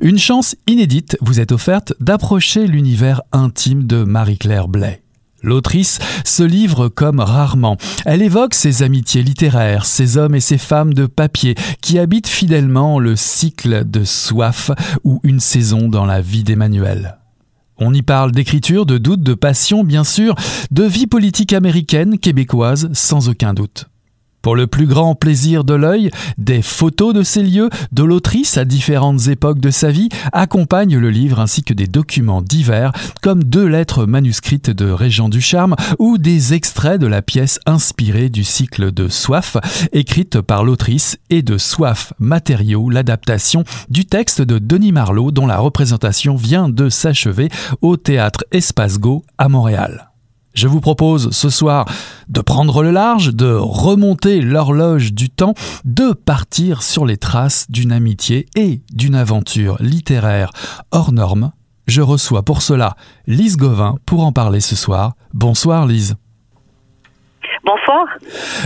Une chance inédite vous est offerte d'approcher l'univers intime de Marie-Claire Blais. L'autrice se livre comme rarement. Elle évoque ses amitiés littéraires, ses hommes et ses femmes de papier qui habitent fidèlement le cycle de soif ou une saison dans la vie d'Emmanuel. On y parle d'écriture, de doute, de passion, bien sûr, de vie politique américaine, québécoise, sans aucun doute. Pour le plus grand plaisir de l'œil, des photos de ces lieux, de l'autrice à différentes époques de sa vie, accompagnent le livre ainsi que des documents divers, comme deux lettres manuscrites de Régent du Charme ou des extraits de la pièce inspirée du cycle de Soif, écrite par l'autrice, et de Soif Matériaux, l'adaptation du texte de Denis Marlowe dont la représentation vient de s'achever au théâtre Espace Go à Montréal. Je vous propose ce soir de prendre le large, de remonter l'horloge du temps, de partir sur les traces d'une amitié et d'une aventure littéraire hors norme. Je reçois pour cela Lise Gauvin pour en parler ce soir. Bonsoir Lise. Bonsoir.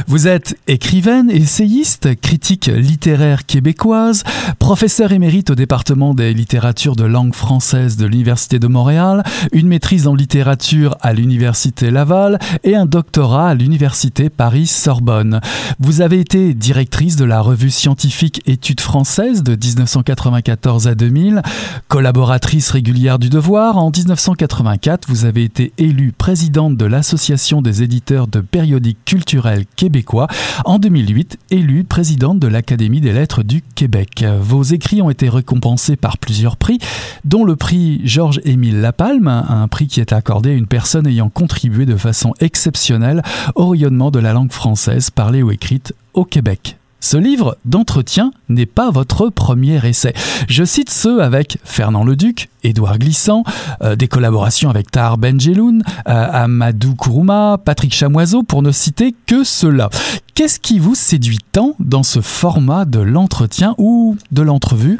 Vous êtes écrivaine, essayiste, critique littéraire québécoise, professeur émérite au département des littératures de langue française de l'Université de Montréal, une maîtrise en littérature à l'Université Laval et un doctorat à l'Université Paris-Sorbonne. Vous avez été directrice de la revue scientifique Études françaises de 1994 à 2000, collaboratrice régulière du Devoir. En 1984, vous avez été élue présidente de l'Association des éditeurs de périodiques culturel québécois. En 2008, élue présidente de l'Académie des lettres du Québec. Vos écrits ont été récompensés par plusieurs prix, dont le prix Georges-Émile Lapalme, un prix qui est accordé à une personne ayant contribué de façon exceptionnelle au rayonnement de la langue française parlée ou écrite au Québec. Ce livre d'entretien n'est pas votre premier essai. Je cite ceux avec Fernand Leduc, Édouard Glissant, euh, des collaborations avec Tahar Benjeloun, euh, Amadou Kourouma, Patrick Chamoiseau, pour ne citer que ceux-là. Qu'est-ce qui vous séduit tant dans ce format de l'entretien ou de l'entrevue?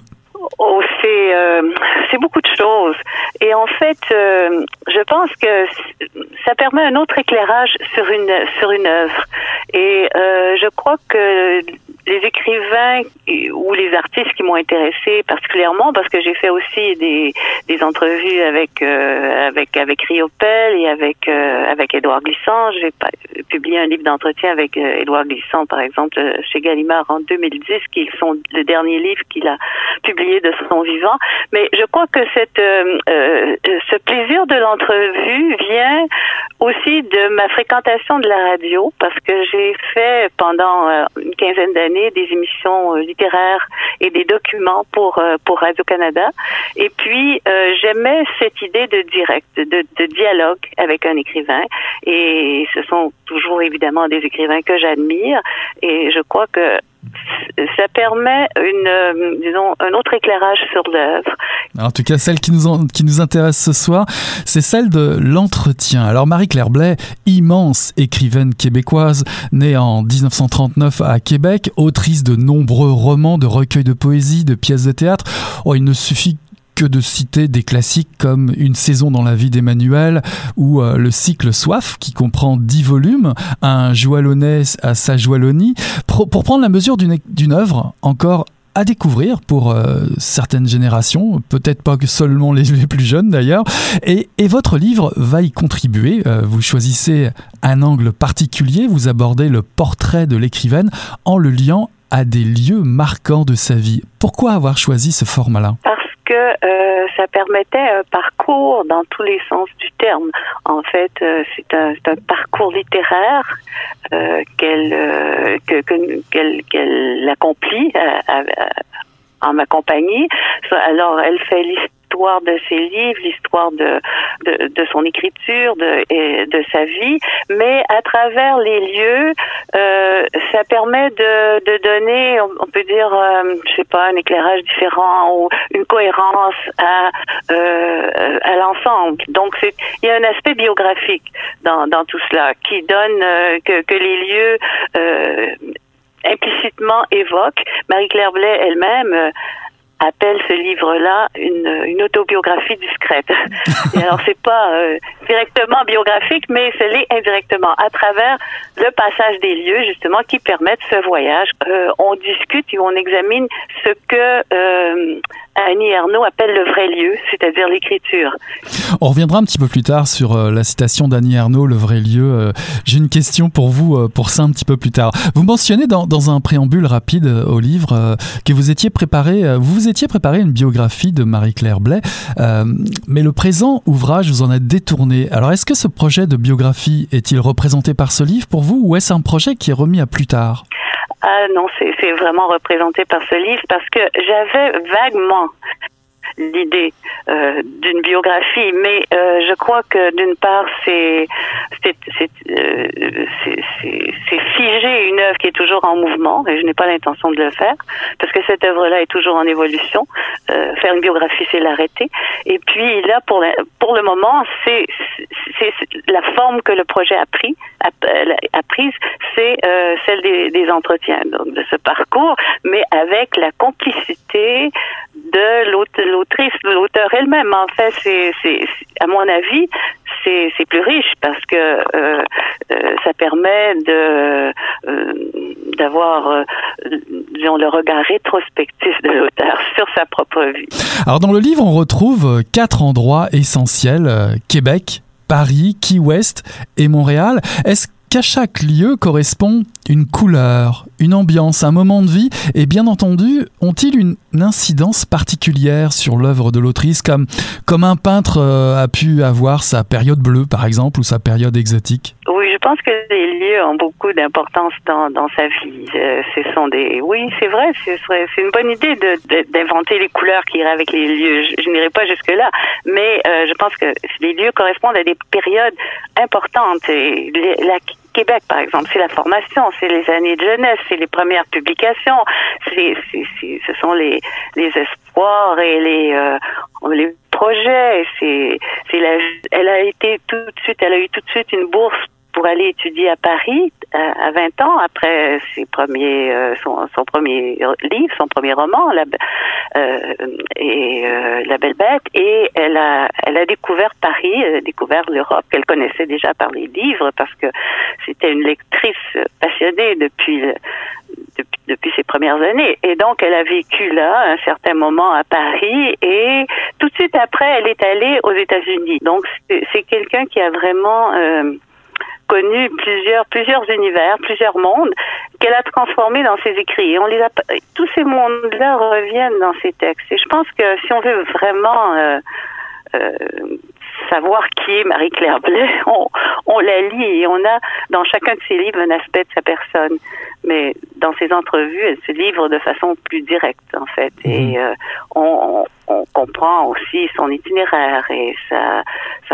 Oh, euh, c'est beaucoup de choses. Et en fait, je pense que ça permet un autre éclairage sur une sur une œuvre. Et je crois que les écrivains ou les artistes qui m'ont intéressé particulièrement parce que j'ai fait aussi des, des entrevues avec euh, avec avec Riopel et avec euh, avec Édouard Glissant. J'ai publié un livre d'entretien avec euh, Édouard Glissant par exemple chez Gallimard en 2010 qui sont le dernier livre qu'il a publié de son vivant. Mais je crois que cette ce plaisir de l'entrevue vient aussi de ma fréquentation de la radio parce que j'ai fait pendant une quinzaine d'années des émissions euh, littéraires et des documents pour euh, Radio Canada. Et puis euh, j'aimais cette idée de direct, de dialogue avec un écrivain. Et ce sont toujours évidemment des écrivains que j'admire. Et je crois que ça permet une, euh, disons, un autre éclairage sur l'œuvre. En tout cas, celle qui nous, qui nous intéresse ce soir, c'est celle de l'entretien. Alors, Marie-Claire Blais, immense écrivaine québécoise, née en 1939 à Québec, autrice de nombreux romans, de recueils de poésie, de pièces de théâtre. Oh, il ne suffit que de citer des classiques comme Une saison dans la vie d'Emmanuel ou euh, le cycle Soif qui comprend dix volumes, un joalonnais à sa joalonie, pour, prendre la mesure d'une œuvre encore à découvrir pour euh, certaines générations, peut-être pas que seulement les, plus jeunes d'ailleurs. Et, votre livre va y contribuer. Euh, vous choisissez un angle particulier, vous abordez le portrait de l'écrivaine en le liant à des lieux marquants de sa vie. Pourquoi avoir choisi ce format-là? Que euh, ça permettait un parcours dans tous les sens du terme. En fait, euh, c'est un, un, parcours littéraire euh, qu'elle euh, qu'elle qu'elle accomplit euh, en ma compagnie. Alors, elle fait l'histoire l'histoire de ses livres, l'histoire de, de, son écriture, de, et de sa vie, mais à travers les lieux, euh, ça permet de, de donner, on, peut dire, euh, je sais pas, un éclairage différent ou une cohérence à, euh, à l'ensemble. Donc, il y a un aspect biographique dans, dans tout cela qui donne euh, que, que les lieux implicitement évoquent. Marie-Claire Blais elle-même appelle ce livre-là une, une, autobiographie discrète. Et alors c'est pas euh, directement biographique, mais c'est l'est indirectement à travers le passage des lieux justement qui permettent ce voyage. Euh, on discute et on examine ce que euh, Annie Ernaux appelle le vrai lieu, c'est-à-dire l'écriture. On reviendra un petit peu plus tard sur euh, la citation d'Annie Ernaux, le vrai lieu. Euh, j'ai une question pour vous, euh, pour ça un petit peu plus tard. Vous mentionnez dans, dans un préambule rapide au livre que vous étiez préparé, vous vous étiez préparé une biographie de Marie-Claire Blais, mais le présent ouvrage vous en a détourné. Alors est-ce que ce projet de biographie est-il représenté par ce livre pour vous ou est-ce un projet qui est remis à plus tard? Ah non, c'est vraiment représenté par ce livre parce que j'avais vaguement l'idée euh, d'une biographie, mais euh, je crois que d'une part, c'est c'est figer une œuvre qui est toujours en mouvement, et je n'ai pas l'intention de le faire, parce que cette œuvre-là est toujours en évolution. faire une biographie, c'est l'arrêter. Et puis là, pour, pour le moment, c'est la forme que le projet a pris, a, a prise, c'est celle des, des entretiens, donc de ce parcours, mais avec la complicité de l'autrice, l'auteur elle-même. En fait, c'est, à mon avis, c'est, plus riche parce que euh, euh, ça permet de euh, d'avoir disons, le regard rétrospectif de l'auteur sur sa propre vie. Alors dans le livre, on retrouve quatre endroits essentiels Québec, Paris, Key West et Montréal. Est-ce qu'à chaque lieu correspond une couleur, une ambiance, un moment de vie, et bien entendu, ont-ils une incidence particulière sur l'œuvre de l'autrice, comme, comme un peintre euh, a pu avoir sa période bleue, par exemple, ou sa période exotique? Oui, je pense que les lieux ont beaucoup d'importance dans, dans sa vie. Euh, ce sont des, oui, c'est vrai, c'est une bonne idée d'inventer les couleurs qui iraient avec les lieux. Je, n'irai pas jusque là, mais euh, je pense que les lieux correspondent à des périodes importantes. Et la, Québec, par exemple, c'est la formation, c'est les années de jeunesse, c'est les premières publications, c'est, ce sont les, les espoirs et les, euh, les projets. C'est, c'est la, elle a été tout de suite, elle a eu tout de suite une bourse pour aller étudier à Paris euh, à 20 ans après ses premiers euh, son, son, premier livre, son premier roman, la, euh, et euh, La Belle Bête, et elle a elle a découvert Paris, elle a découvert l'Europe qu'elle connaissait déjà par les livres parce que c'était une lectrice passionnée depuis, depuis depuis ses premières années. Et donc, elle a vécu là un certain moment à Paris et tout de suite après, elle est allée aux États-Unis. Donc, c'est quelqu'un qui a vraiment euh, connu plusieurs, plusieurs univers, plusieurs mondes qu'elle a transformés dans ses écrits. Et on les a, tous ces mondes-là reviennent dans ses textes. Et je pense que si on veut vraiment euh, euh, savoir qui est Marie-Claire Blais, on, on, la lit et on a dans chacun de ses livres un aspect de sa personne. Mais dans ses entrevues, elle se livre de façon plus directe, en fait. Et mhm. euh, on, on, comprend aussi son itinéraire et sa,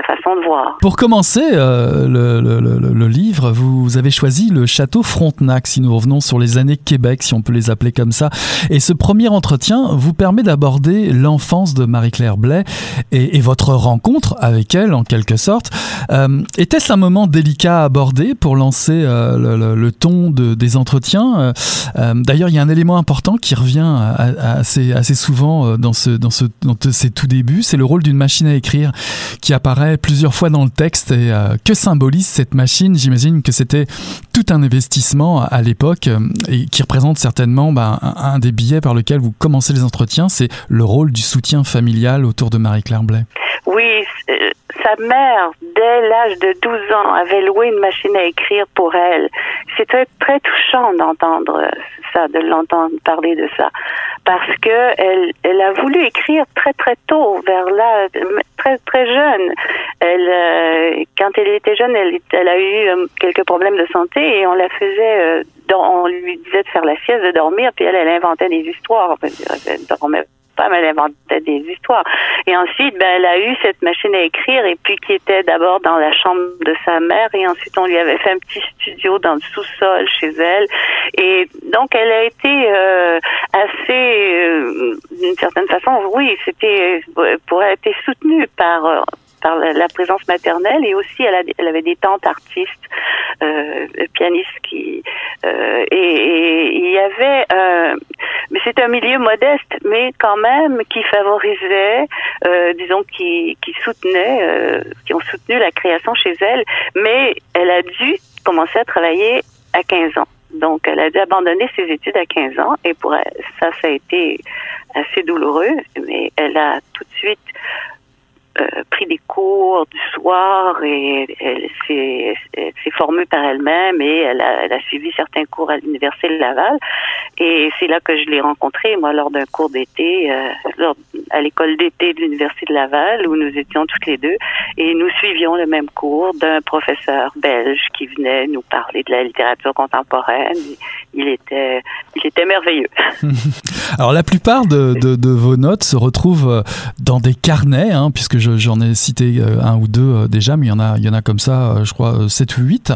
façon de voir. Pour commencer euh, le, livre, vous avez choisi le château Frontenac, si nous revenons sur les années Québec, si on peut les appeler comme ça. Et ce premier entretien vous permet d'aborder l'enfance de Marie-Claire Blais et, votre rencontre avec elle, en quelque sorte. Euh, Était-ce un moment délicat à aborder pour lancer euh, le, ton de, des entretiens? D'ailleurs, il y a un élément important qui revient assez, assez souvent dans, ce, dans, ce, dans ces tout débuts, c'est le rôle d'une machine à écrire qui apparaît plusieurs fois dans le texte. Et que symbolise cette machine? J'imagine que c'était tout un investissement à l'époque et qui représente certainement ben, un, des billets par lequel vous commencez les entretiens, c'est le rôle du soutien familial autour de Marie-Claire Blais. Oui, sa mère, dès l'âge de 12 ans, avait loué une machine à écrire pour elle. C'était très touchant d'entendre de l'entendre parler de ça, parce que elle, elle a voulu écrire très très tôt, vers là, très très jeune. Elle, euh, quand elle était jeune, elle, elle a eu euh, quelques problèmes de santé et on la faisait euh, on lui disait de faire la sieste, de dormir, puis elle, elle inventait des histoires. Elle dormait femme, elle inventait des histoires. Et ensuite, ben, elle a eu cette machine à écrire et puis qui était d'abord dans la chambre de sa mère et ensuite on lui avait fait un petit studio dans le sous-sol chez elle. Et donc elle a été euh, assez, euh, d'une certaine façon, oui, c'était pour être soutenue par euh, par la, présence maternelle et aussi elle, avait des tantes artistes, euh, pianistes qui euh, et, il y avait euh, mais c'est un milieu modeste mais quand même qui favorisait euh, disons qui, qui soutenait euh, qui ont soutenu la création chez elle mais elle a dû commencer à travailler à 15 ans. Donc, elle a dû abandonner ses études à 15 ans et pour elle, ça, ça a été assez douloureux, mais elle a tout de suite euh, pris des cours du soir et elle s'est formée par elle-même et elle a, suivi certains cours à l'université de Laval. Et c'est là que je l'ai rencontrée, moi, lors d'un cours d'été, euh, à l'école d'été de l'Université de Laval, où nous étions toutes les deux, et nous suivions le même cours d'un professeur belge qui venait nous parler de la littérature contemporaine. Il était, il était merveilleux. Alors la plupart de, vos notes se retrouvent euh, dans des carnets, hein, puisque j'en ai cité euh, un ou deux euh, déjà, mais il y en a, y en a comme ça, je crois, 7 ou 8.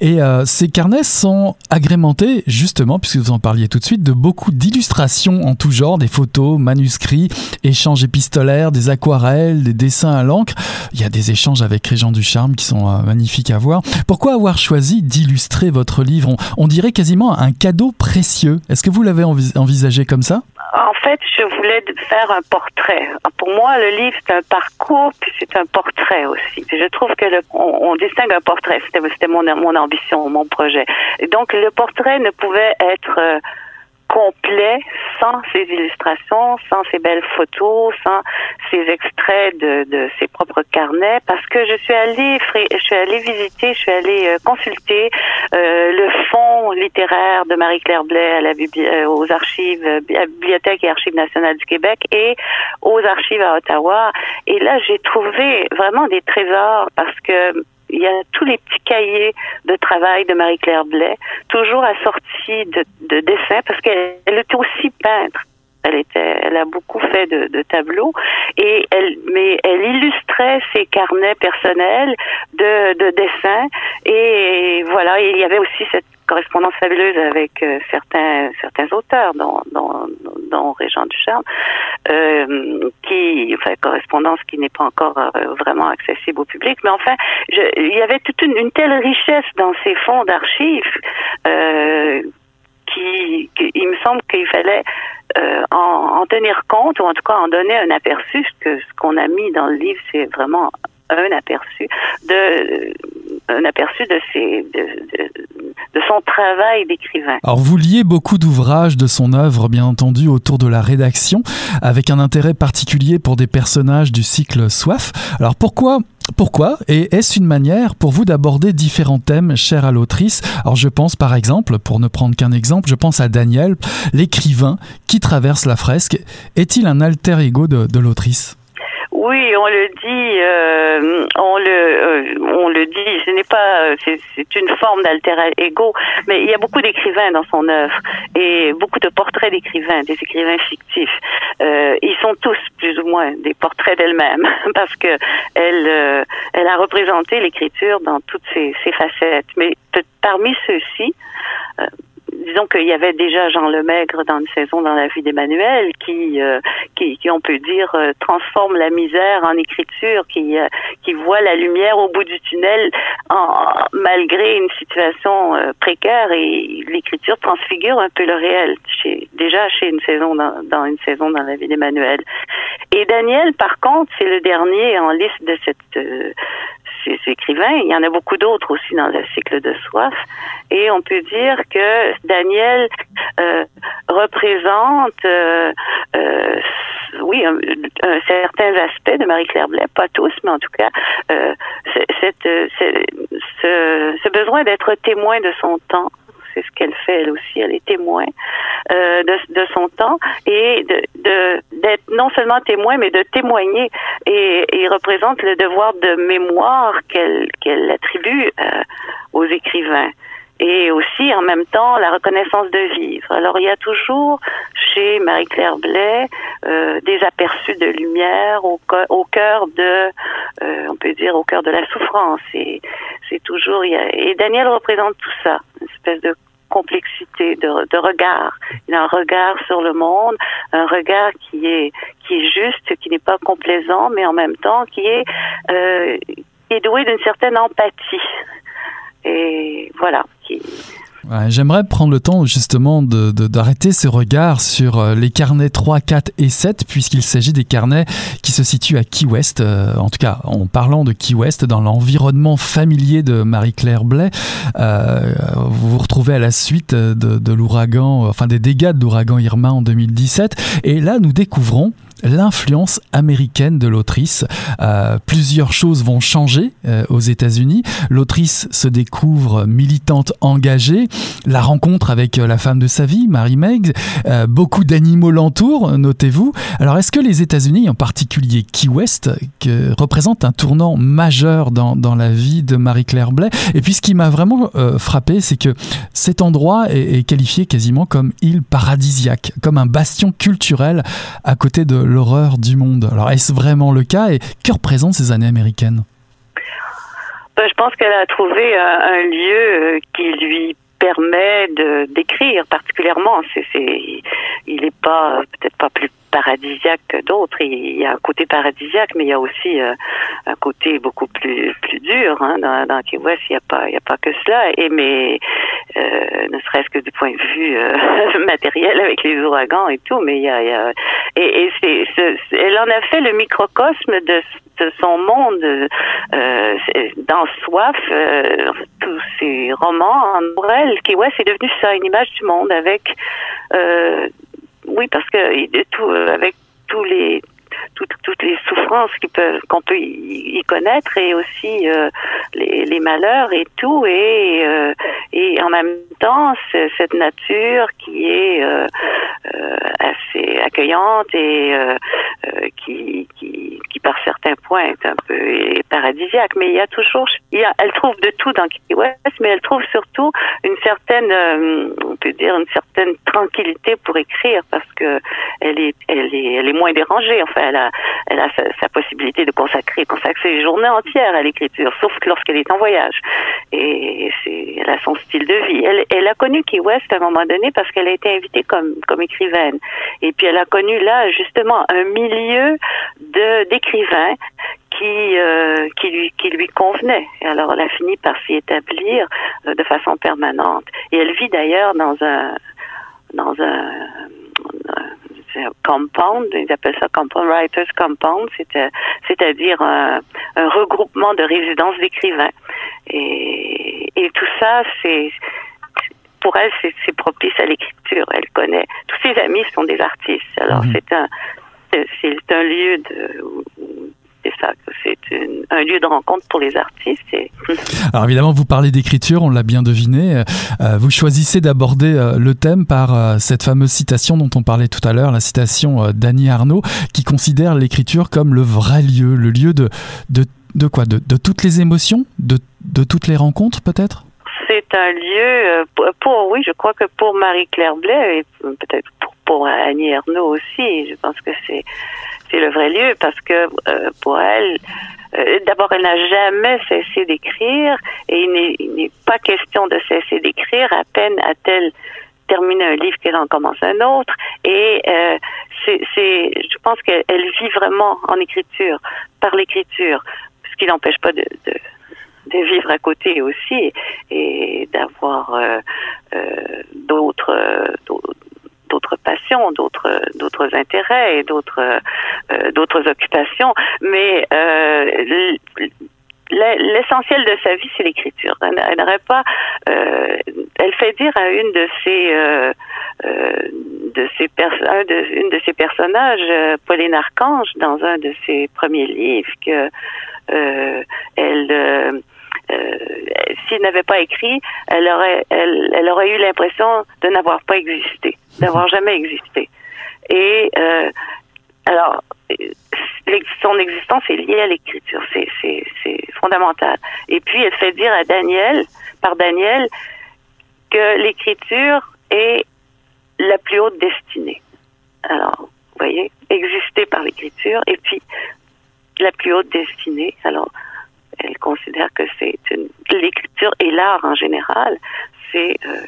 Et ces carnets sont agrémentés, justement, puisque vous en parliez tout de suite, de beaucoup d'illustrations en tout genre, des photos, manuscrits, échanges épistolaires, des aquarelles, des dessins à l'encre. Il y a des échanges avec Régent Ducharme qui sont magnifiques à voir. Pourquoi avoir choisi d'illustrer votre livre? On dirait quasiment un cadeau précieux. Est-ce que vous l'avez envisagé comme ça? En fait, je voulais faire un portrait. Pour moi, le livre, c'est un parcours, puis c'est un portrait aussi. Je trouve que le, on, distingue un portrait. C'était mon, ambition, mon projet. Et donc, le portrait ne pouvait être euh, complet sans ces illustrations, sans ces belles photos, sans ces extraits de, de ses propres carnets, parce que je suis allée, je suis allée visiter, je suis allée euh, consulter euh, le fonds littéraire de Marie-Claire Blais à la euh, aux archives, Bibliothèque et Archives nationales du Québec et aux archives à Ottawa. Et là, j'ai trouvé vraiment des trésors parce que il y a tous les petits cahiers de travail de Marie-Claire Blais, toujours assortis de, de dessins, parce qu'elle était aussi peintre. Elle a beaucoup fait de, tableaux et mais elle illustrait ses carnets personnels de, de dessins et voilà. il y avait aussi cette correspondance fabuleuse avec euh, certains certains auteurs, dont dont, dont Régent Ducharme, euh, qui, enfin, correspondance qui n'est pas encore euh, vraiment accessible au public, mais enfin, il y avait toute une, telle richesse dans ces fonds d'archives euh, qui, il me semble qu'il fallait euh, en, en, tenir compte ou en tout cas en donner un aperçu. Que ce qu'on a mis dans le livre, c'est vraiment un aperçu de un aperçu de, son travail d'écrivain. Alors vous liez beaucoup d'ouvrages de son œuvre, bien entendu, autour de la rédaction, avec un intérêt particulier pour des personnages du cycle Soif. Alors pourquoi pourquoi Et est-ce une manière pour vous d'aborder différents thèmes chers à l'autrice? Alors je pense par exemple, pour ne prendre qu'un exemple, je pense à Daniel, l'écrivain qui traverse la fresque. Est-il un alter ego de l'autrice? Oui, on le dit, euh, on le, euh, on le dit. Ce n'est pas, c'est une forme d'alter ego, mais il y a beaucoup d'écrivains dans son œuvre et beaucoup de portraits d'écrivains, des écrivains fictifs. Euh, ils sont tous plus ou moins des portraits d'elle-même parce que elle, elle a représenté l'écriture dans toutes ses, ses facettes. Mais parmi ceux-ci, disons qu'il y avait déjà Jean Lemaigre dans une saison dans la vie d'Emmanuel qui, euh, qui, qui, on peut dire, euh, transforme la misère en écriture, qui, euh, qui voit la lumière au bout du tunnel en, malgré une situation précaire et l'écriture transfigure un peu le réel. Chez, déjà chez une saison dans, dans une saison dans la vie d'Emmanuel. Et Daniel, par contre, c'est le dernier en liste de cette ces, écrivains. Il y en a beaucoup d'autres aussi dans le cycle de soif. Et on peut dire que Daniel euh, représente, euh, euh, oui, un, certain aspect de Marie-Claire Blais, pas tous, mais en tout cas, ce besoin d'être témoin de son temps c'est ce qu'elle fait elle aussi. Elle est témoin euh, de, de, son temps et de d'être non seulement témoin, mais de témoigner. Et, il représente le devoir de mémoire qu'elle qu'elle attribue euh, aux écrivains et aussi en même temps la reconnaissance de vivre. Alors il y a toujours chez Marie-Claire Blais euh, des aperçus de lumière au, au cœur de, euh, on peut dire au cœur de la souffrance. Et c'est toujours, il y a, et Daniel représente tout ça, une espèce de complexité de, de, regard. Il a un regard sur le monde, un regard qui est qui est juste, qui n'est pas complaisant, mais en même temps qui est euh, qui est doué d'une certaine empathie. Et voilà. J'aimerais prendre le temps justement d'arrêter ce regard sur euh, les carnets 3, 4 et 7, puisqu'il s'agit des carnets qui se situent à Key West, euh, en tout cas en parlant de Key West, dans l'environnement familier de Marie-Claire Blais. Euh, vous vous retrouvez à la suite de, de l'ouragan, enfin des dégâts de l'ouragan Irma en 2017. Et là, nous découvrons l'influence américaine de l'autrice. Euh, plusieurs choses vont changer euh, aux États-Unis. L'autrice se découvre militante engagée, la rencontre avec la femme de sa vie, Marie Meggs, beaucoup d'animaux l'entourent, notez-vous. Alors est-ce que les États-Unis, en particulier Key West, que, représentent un tournant majeur dans, dans la vie de Marie-Claire Blais? Et puis ce qui m'a vraiment frappé, c'est que cet endroit est, est qualifié quasiment comme île paradisiaque, comme un bastion culturel à côté de l'horreur du monde. Alors est-ce vraiment le cas et que représentent ces années américaines? Ben, Je pense qu'elle a trouvé un, lieu euh, qui lui permet de d'écrire particulièrement. C'est, il n'est pas peut-être pas plus paradisiaque que d'autres. Il y a un côté paradisiaque, mais il y a aussi euh, un côté beaucoup plus plus dur. Hein. Dans, dans Key West, il n'y a pas il y a pas que cela. Et mais euh, ne serait-ce que du point de vue euh, matériel avec les ouragans et tout, mais il y a, et, c'est, elle en a fait le microcosme de son monde dans Soif, tous ces romans, pour elle, qui ouais, c'est devenu ça, une image du monde avec oui, parce que euh, avec tous les toutes, les souffrances qu'on peut y, connaître et aussi euh, les, malheurs et tout. Et euh, et en même temps cette nature qui est assez accueillante et qui, qui qui par certains points est un peu paradisiaque. Mais il y a toujours elle trouve de tout dans Key West mais elle trouve surtout une certaine on peut dire une certaine tranquillité pour écrire parce que elle est elle est elle est moins dérangée enfin elle a, elle a sa, possibilité de consacrer, consacrer les journées entières à l'écriture, sauf lorsqu'elle est en voyage. Et c'est, elle a son style de vie. Elle, elle a connu Key West à un moment donné parce qu'elle a été invitée comme, comme écrivaine. Et puis elle a connu là justement un milieu de, d'écrivains qui euh, qui lui qui lui convenait. Et alors elle a fini par s'y établir euh, de façon permanente. Et elle vit d'ailleurs dans un dans un compound, ils appellent ça compound writers compound, c'est-à-dire un, regroupement de résidences d'écrivains. Et, et tout ça, c'est pour elle, c'est propice à l'écriture. Elle connaît. Tous ses amis sont des artistes. Alors mhm. c'est un c'est un lieu de, c'est ça, c'est un lieu de rencontre pour les artistes. Alors évidemment, vous parlez d'écriture, on l'a bien deviné. Euh, vous choisissez d'aborder euh, le thème par euh, cette fameuse citation dont on parlait tout à l'heure, la citation d'Annie Arnaud, qui considère l'écriture comme le vrai lieu, le lieu de, de, de quoi? De, de, toutes les émotions, de, de toutes les rencontres peut-être? C'est un lieu pour, oui, je crois que pour Marie-Claire Blais et peut-être pour, pour Annie Arnaud aussi, je pense que c'est c'est le vrai lieu parce que euh, pour elle, euh, d'abord, elle n'a jamais cessé d'écrire et il n'est pas question de cesser d'écrire. À peine a-t-elle terminé un livre qu'elle en commence un autre. Et euh, c'est, je pense qu'elle vit vraiment en écriture, par l'écriture, ce qui n'empêche pas de, vivre à côté aussi et d'avoir d'autres d'autres passions, d'autres d'autres intérêts et d'autres euh, d'autres occupations, mais euh, l'essentiel de sa vie c'est l'écriture. Elle, n'aurait pas. Euh, elle fait dire à une de ses de ses un de, une de ses personnages, Pauline Archange, dans un de ses premiers livres, que elle s'il n'avait pas écrit, elle aurait, elle, elle aurait eu l'impression de n'avoir pas existé, d'avoir jamais existé. Et euh, alors, son existence est liée à l'écriture, c'est fondamental. Et puis, elle fait dire à Daniel, par Daniel, que l'écriture est la plus haute destinée. Alors, vous voyez, exister par l'écriture, et puis la plus haute destinée. Alors, elle considère que c'est une l'écriture et l'art en général, c'est euh,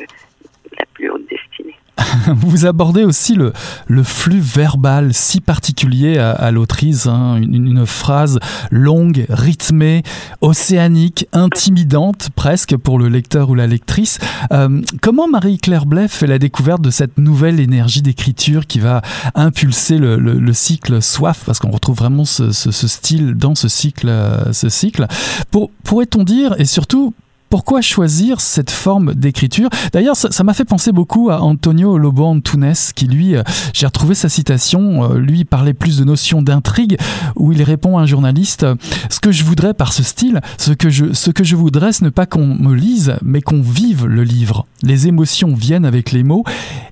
la plus haute destinée. Vous abordez aussi le, le, flux verbal si particulier à, à l'autrice, hein, une, une, phrase longue, rythmée, océanique, intimidante presque pour le lecteur ou la lectrice. Euh, comment Marie-Claire Blais fait la découverte de cette nouvelle énergie d'écriture qui va impulser le, le, le cycle Soif, parce qu'on retrouve vraiment ce, ce, ce, style dans ce cycle, ce cycle? Pour, pourrait-on dire, et surtout pourquoi choisir cette forme d'écriture? D'ailleurs, ça m'a fait penser beaucoup à Antonio Lobo Antunes, qui lui, euh, j'ai retrouvé sa citation, euh, lui parlait plus de notion d'intrigue, où il répond à un journaliste Ce que je voudrais par ce style, ce que je, ce que je voudrais, ce n'est pas qu'on me lise, mais qu'on vive le livre. Les émotions viennent avec les mots,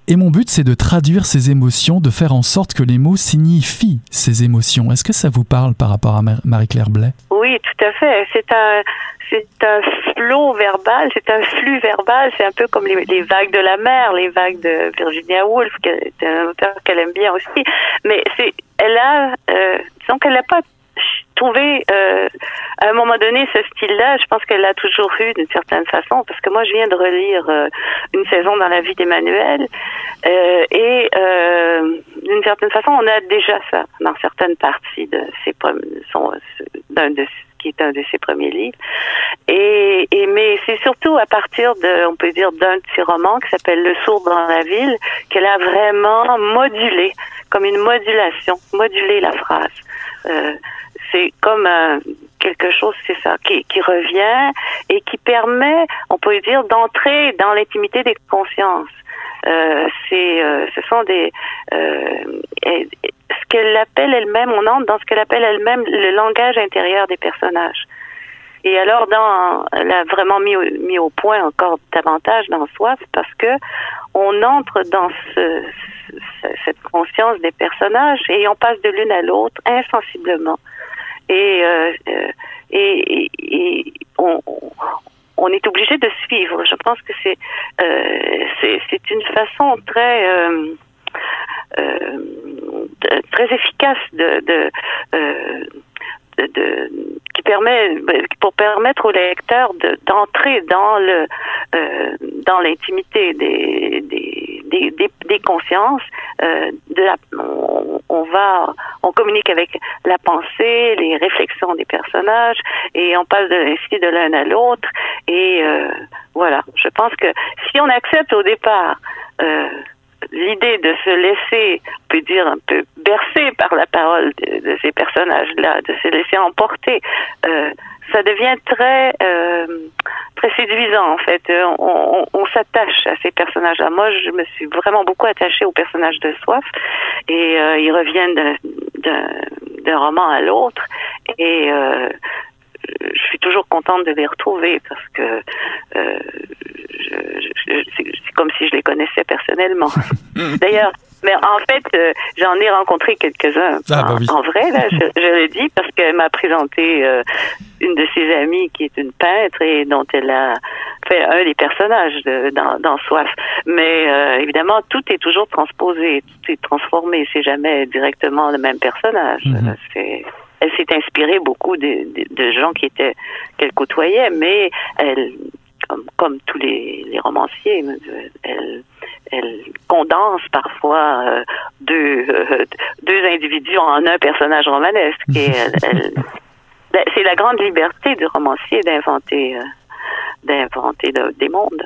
et mon but, c'est de traduire ces émotions, de faire en sorte que les mots signifient ces émotions. Est-ce que ça vous parle par rapport à Marie-Claire Blais? Oui, tout à fait. C'est un c'est un flot verbal, c'est un flux verbal, c'est un peu comme les, vagues de la mer, les vagues de Virginia Woolf, qui est un auteur qu'elle aime bien aussi. Mais c'est, elle a, euh, disons qu'elle n'a pas trouvé euh, à un moment donné ce style-là. Je pense qu'elle l'a toujours eu d'une certaine façon, parce que moi je viens de relire euh, une saison dans la vie d'Emmanuel, et d'une certaine façon, on a déjà ça dans certaines parties de ses son, d'un de qui est un de ses premiers livres. Et, mais c'est surtout à partir de, on peut dire, d'un petit roman qui s'appelle Le sourd dans la ville qu'elle a vraiment modulé, comme une modulation, modulé la phrase. Euh, c'est comme euh, quelque chose, c'est ça, qui, revient et qui permet, on peut dire, d'entrer dans l'intimité des consciences. Euh, c'est, ce sont des, ce qu'elle appelle elle-même, on entre dans ce qu'elle appelle elle-même le langage intérieur des personnages. Et alors, elle a vraiment mis, au point encore davantage dans Soif parce que on entre dans ce, cette conscience des personnages et on passe de l'une à l'autre insensiblement. Et, euh, et, on, est obligé de suivre. Je pense que c'est euh, une façon très euh, très efficace de, de, euh, de, qui permet pour permettre au lecteur d'entrer dans le euh, dans l'intimité des, des, des, des, consciences euh, de la, on, on, va on communique avec la pensée les réflexions des personnages et on passe de ainsi de l'un à l'autre et euh, voilà. Je pense que si on accepte au départ euh, l'idée de se laisser, on peut dire, un peu bercer par la parole de, ces personnages-là, de se laisser emporter, euh, ça devient très euh, très séduisant en fait. Euh, on, s'attache à ces personnages-là. Moi, je me suis vraiment beaucoup attachée aux personnages de Soif et ils reviennent d'un roman à l'autre et je suis toujours contente de les retrouver parce que euh, c'est comme si je les connaissais personnellement. D'ailleurs, mais en fait, euh, j'en ai rencontré quelques-uns ah, bah en, vrai, là, je, je, le dis parce qu'elle m'a présenté euh, une de ses amies qui est une peintre et dont elle a fait un des personnages de, dans, dans Soif. Mais euh, évidemment, tout est toujours transposé, tout est transformé. C'est jamais directement le même personnage. Mm -hmm. C'est elle s'est inspirée beaucoup de, de, de, gens qui étaient qu'elle côtoyait, mais elle, comme, comme tous les, les romanciers, elle, elle condense parfois euh, deux, euh, deux individus en un personnage romanesque. Et elle, elle, c'est la grande liberté du romancier d'inventer. Euh, d'inventer des mondes.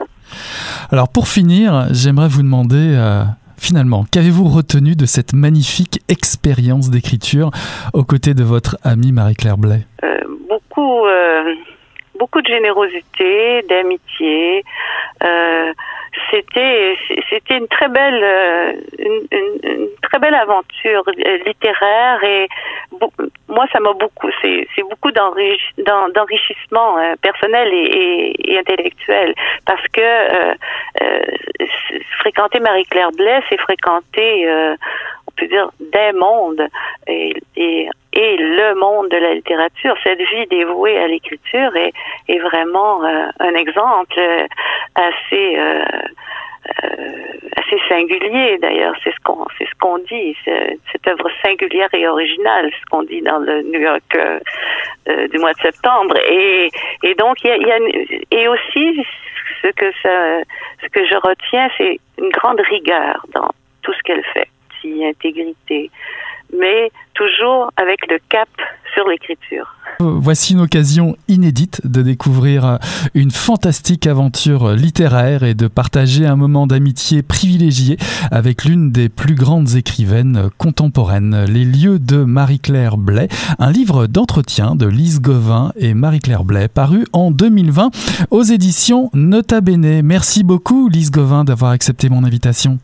Alors pour finir, j'aimerais vous demander euh, finalement, qu'avez-vous retenu de cette magnifique expérience d'écriture aux côtés de votre amie Marie-Claire Blais? Euh, Beaucoup, euh, beaucoup de générosité, d'amitié. Euh, c'était c'était une très belle une, une, très belle aventure littéraire et moi ça m'a beaucoup c'est c'est beaucoup d'enrichissement euh, personnel et, intellectuel parce que euh, euh, fréquenter Marie-Claire Blais c'est fréquenter on peut dire des mondes et, et, et le monde de la littérature. Cette vie dévouée à l'écriture est, est vraiment euh, un exemple assez euh, euh, assez singulier d'ailleurs. C'est ce qu'on c'est ce qu'on dit. Cette œuvre singulière et originale, ce qu'on dit dans le New York du mois de septembre. Et, et donc il y a, y a, et aussi ce que ça, ce que je retiens, c'est une grande rigueur dans tout ce qu'elle fait intégrité, mais toujours avec le cap sur l'écriture. Voici une occasion inédite de découvrir une fantastique aventure littéraire et de partager un moment d'amitié privilégié avec l'une des plus grandes écrivaines contemporaines, Les lieux de Marie-Claire Blais, un livre d'entretien de Lise Gauvin et Marie-Claire Blais, paru en 2020 aux éditions Nota Bene. Merci beaucoup Lise Gauvin d'avoir accepté mon invitation.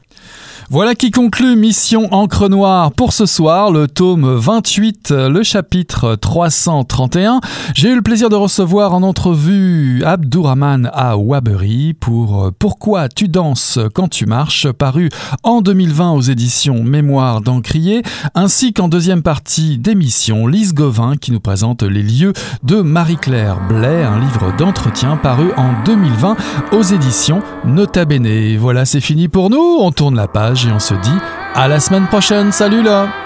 Voilà qui conclut Mission Encre Noire pour ce soir, le tome 28, le chapitre 331. J'ai eu le plaisir de recevoir en entrevue Abdourahman à Wabery pour Pourquoi tu danses quand tu marches, paru en 2020 aux éditions Mémoire d'Encrier, ainsi qu'en deuxième partie d'émission, Lise Gauvin qui nous présente les lieux de Marie-Claire Blais, un livre d'entretien paru en 2020 aux éditions Nota Bene. Voilà, c'est fini pour nous, on tourne la page et on se dit à la semaine prochaine. Salut là